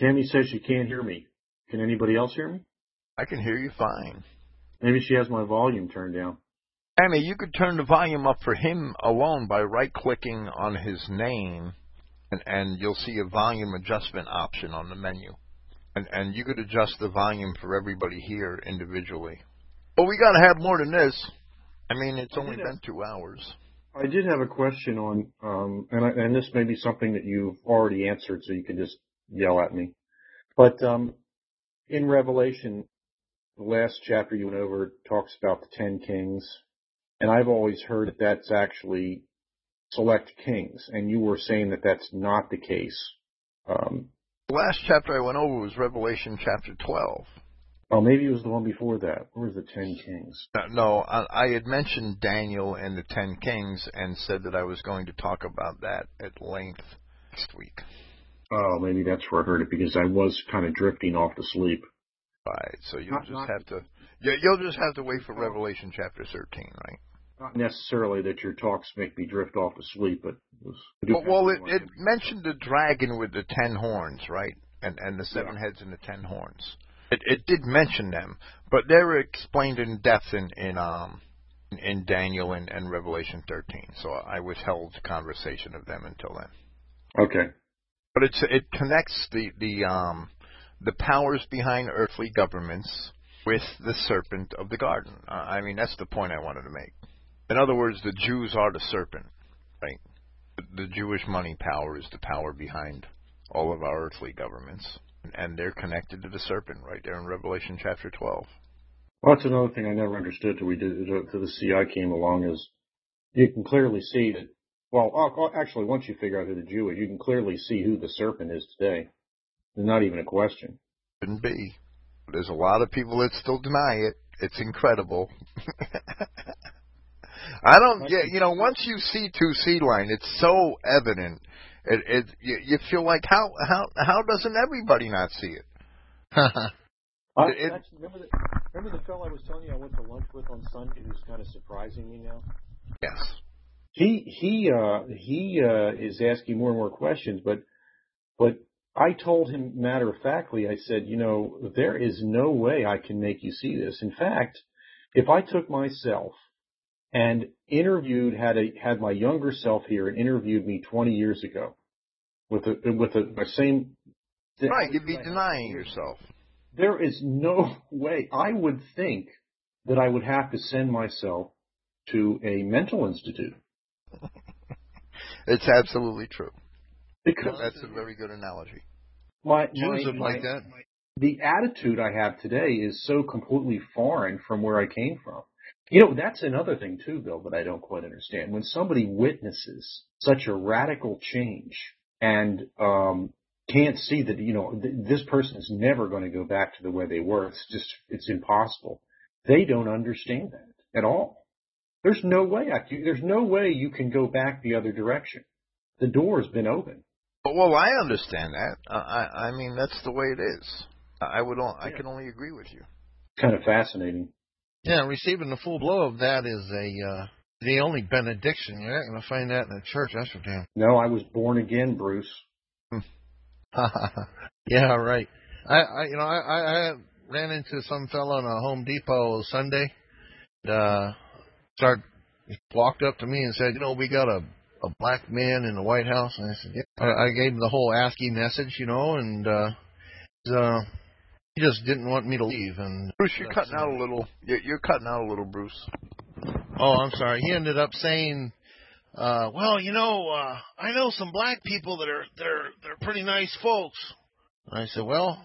Cammy says she can't hear me. Can anybody else hear me? I can hear you fine. Maybe she has my volume turned down. Amy, you could turn the volume up for him alone by right clicking on his name and, and you'll see a volume adjustment option on the menu. And, and you could adjust the volume for everybody here individually. But we got to have more than this. I mean, it's only been two hours. I did have a question on, um, and, I, and this may be something that you've already answered, so you can just yell at me. But um, in Revelation, the last chapter you went over talks about the ten kings, and I've always heard that that's actually select kings, and you were saying that that's not the case. Um, the last chapter I went over was Revelation chapter 12. Oh, maybe it was the one before that. Where was the Ten Kings? No, I, I had mentioned Daniel and the Ten Kings and said that I was going to talk about that at length next week. Oh, maybe that's where I heard it because I was kind of drifting off to sleep. Right. So you'll not, just not, have to. Yeah, you'll just have to wait for Revelation chapter thirteen, right? Not necessarily that your talks make me drift off to sleep, but well, well it, it mentioned the dragon with the ten horns, right? And and the seven yeah. heads and the ten horns. It, it did mention them, but they're explained in depth in in um in Daniel and, and Revelation 13. So I withheld conversation of them until then. Okay. But it's it connects the the um the powers behind earthly governments with the serpent of the garden. Uh, I mean that's the point I wanted to make. In other words, the Jews are the serpent, right? The, Jewish money power is the power behind all of our earthly governments and they're connected to the serpent right there in Revelation chapter 12. Well, that's another thing I never understood till we did till the CI came along is you can clearly see that. Well, oh, oh, actually, once you figure out who the Jew is, you can clearly see who the serpent is today. There's not even a question. Couldn't be. There's a lot of people that still deny it. It's incredible. <laughs> I don't get, you know, once you see two seed line, it's so evident it, it you, you feel like how how how doesn't everybody not see it? <laughs> uh, it, actually, remember the remember the fellow I was telling you I went to lunch with on Sunday who's kind of surprising me now. Yes. He he uh he uh is asking more and more questions, but but I told him matter of factly, I said, you know, there is no way I can make you see this. In fact, if I took myself and interviewed had a had my younger self here and interviewed me 20 years ago with a with a my same right you'd be denying yourself. There is no <laughs> way. I would think that i would have to send myself to a mental institute. <laughs> It's absolutely true. Because that's a very good analogy. My, my, my, like that. the attitude i have today is so completely foreign from where i came from you know, that's another thing too, Bill, that I don't quite understand. When somebody witnesses such a radical change and um, can't see that, you know, th- this person is never going to go back to the way they were. It's just, it's impossible. They don't understand that at all. There's no way I, there's no way you can go back the other direction. The door has been open. Well, I understand that. I, I mean, that's the way it is. I would, I can only agree with you. Kind of fascinating. Yeah, receiving the full blow of that is a uh, the only benediction. You're not going to find that in the church. That's for damn. No, I was born again, Bruce. <laughs> yeah, right. I, I you know, I, I ran into some fellow in a Home Depot Sunday. Uh, started walked up to me and said, "You know, we got a a black man in the White House." And I said, "Yeah." I, I gave him the whole ASCII message, you know, and uh, uh, he just didn't want me to leave. And Bruce, you're cutting out a little. You're, you're cutting out a little, Bruce. Oh, I'm sorry. He ended up saying, uh, "Well, you know, uh, I know some black people that are they're they're pretty nice folks." And I said, "Well,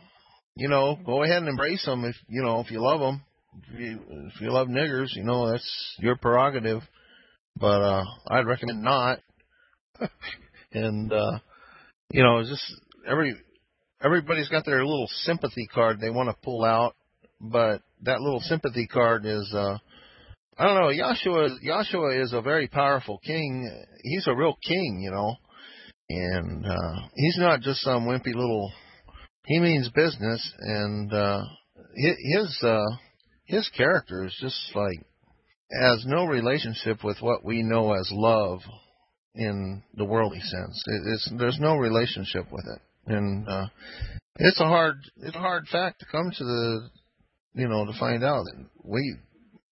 you know, go ahead and embrace them if you know if you love them. If you if you love niggers, you know that's your prerogative. But uh, I'd recommend not." <laughs> and uh, you know, it's just every everybody's got their little sympathy card they want to pull out, but that little sympathy card is uh I don't know, Yahshua Yahshua is a very powerful king. He's a real king, you know. And uh he's not just some wimpy little he means business and uh his uh his character is just like has no relationship with what we know as love in the worldly sense. It, it's there's no relationship with it, and uh, it's a hard it's a hard fact to come to the you know to find out that we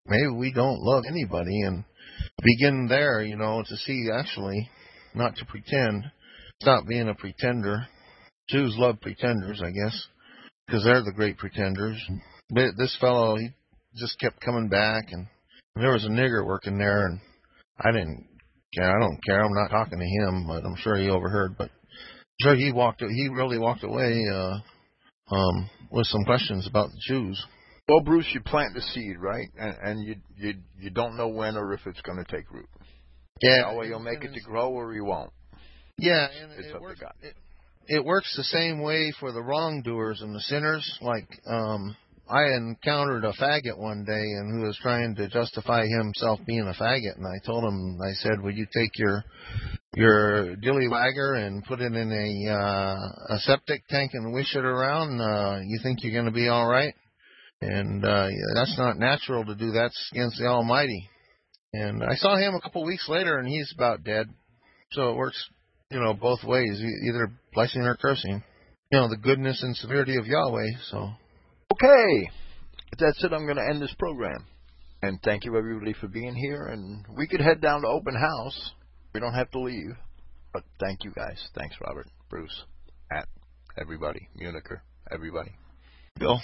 maybe we don't love anybody and begin there you know to see actually not to pretend stop being a pretender. Jews love pretenders I guess because they're the great pretenders. But this fellow he just kept coming back and there was a nigger working there and I didn't care I don't care I'm not talking to him but I'm sure he overheard but sure he walked he really walked away uh um with some questions about the Jews well, Bruce, you plant the seed, right? And, and you you you don't know when or if it's going to take root. Yeah, way you'll make it to grow or you won't. Yeah, and it's it works. It, it works the same way for the wrongdoers and the sinners. Like um, I encountered a faggot one day, and who was trying to justify himself being a faggot, and I told him, I said, "Would you take your your dilly wagger and put it in a uh, a septic tank and wish it around? Uh, you think you're going to be all right?" And uh, that's not natural to do. That's against the Almighty. And I saw him a couple weeks later, and he's about dead. So it works, you know, both ways, either blessing or cursing. You know, the goodness and severity of Yahweh. So. Okay, that's it. I'm going to end this program. And thank you everybody for being here. And we could head down to open house. We don't have to leave. But thank you guys. Thanks, Robert, Bruce, Matt, everybody, Municher, everybody. Bill.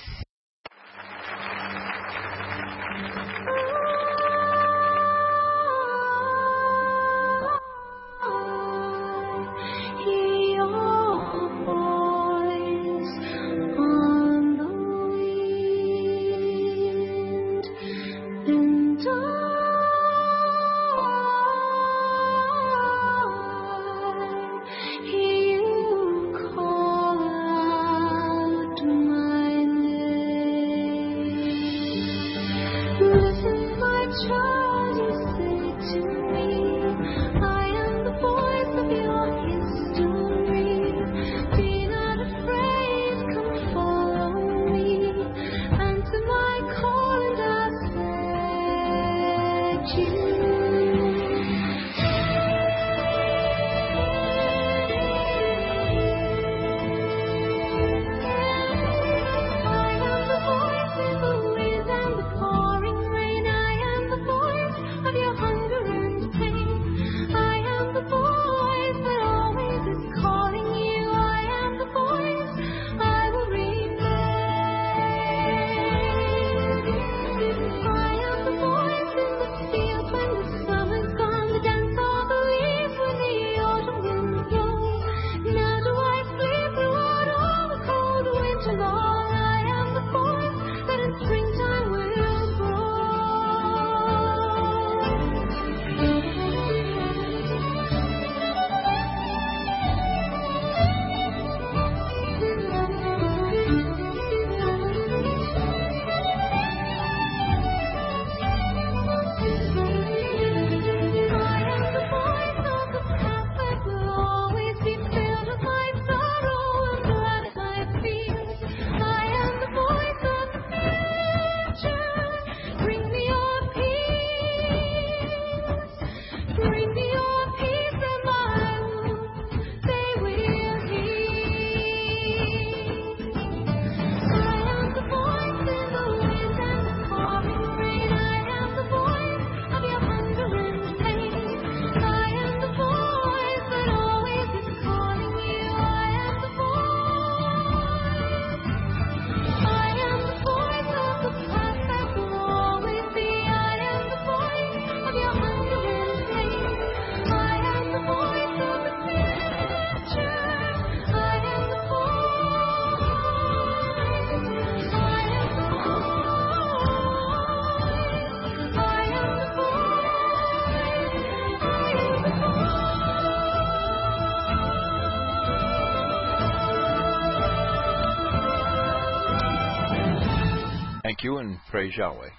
Praise Yahweh.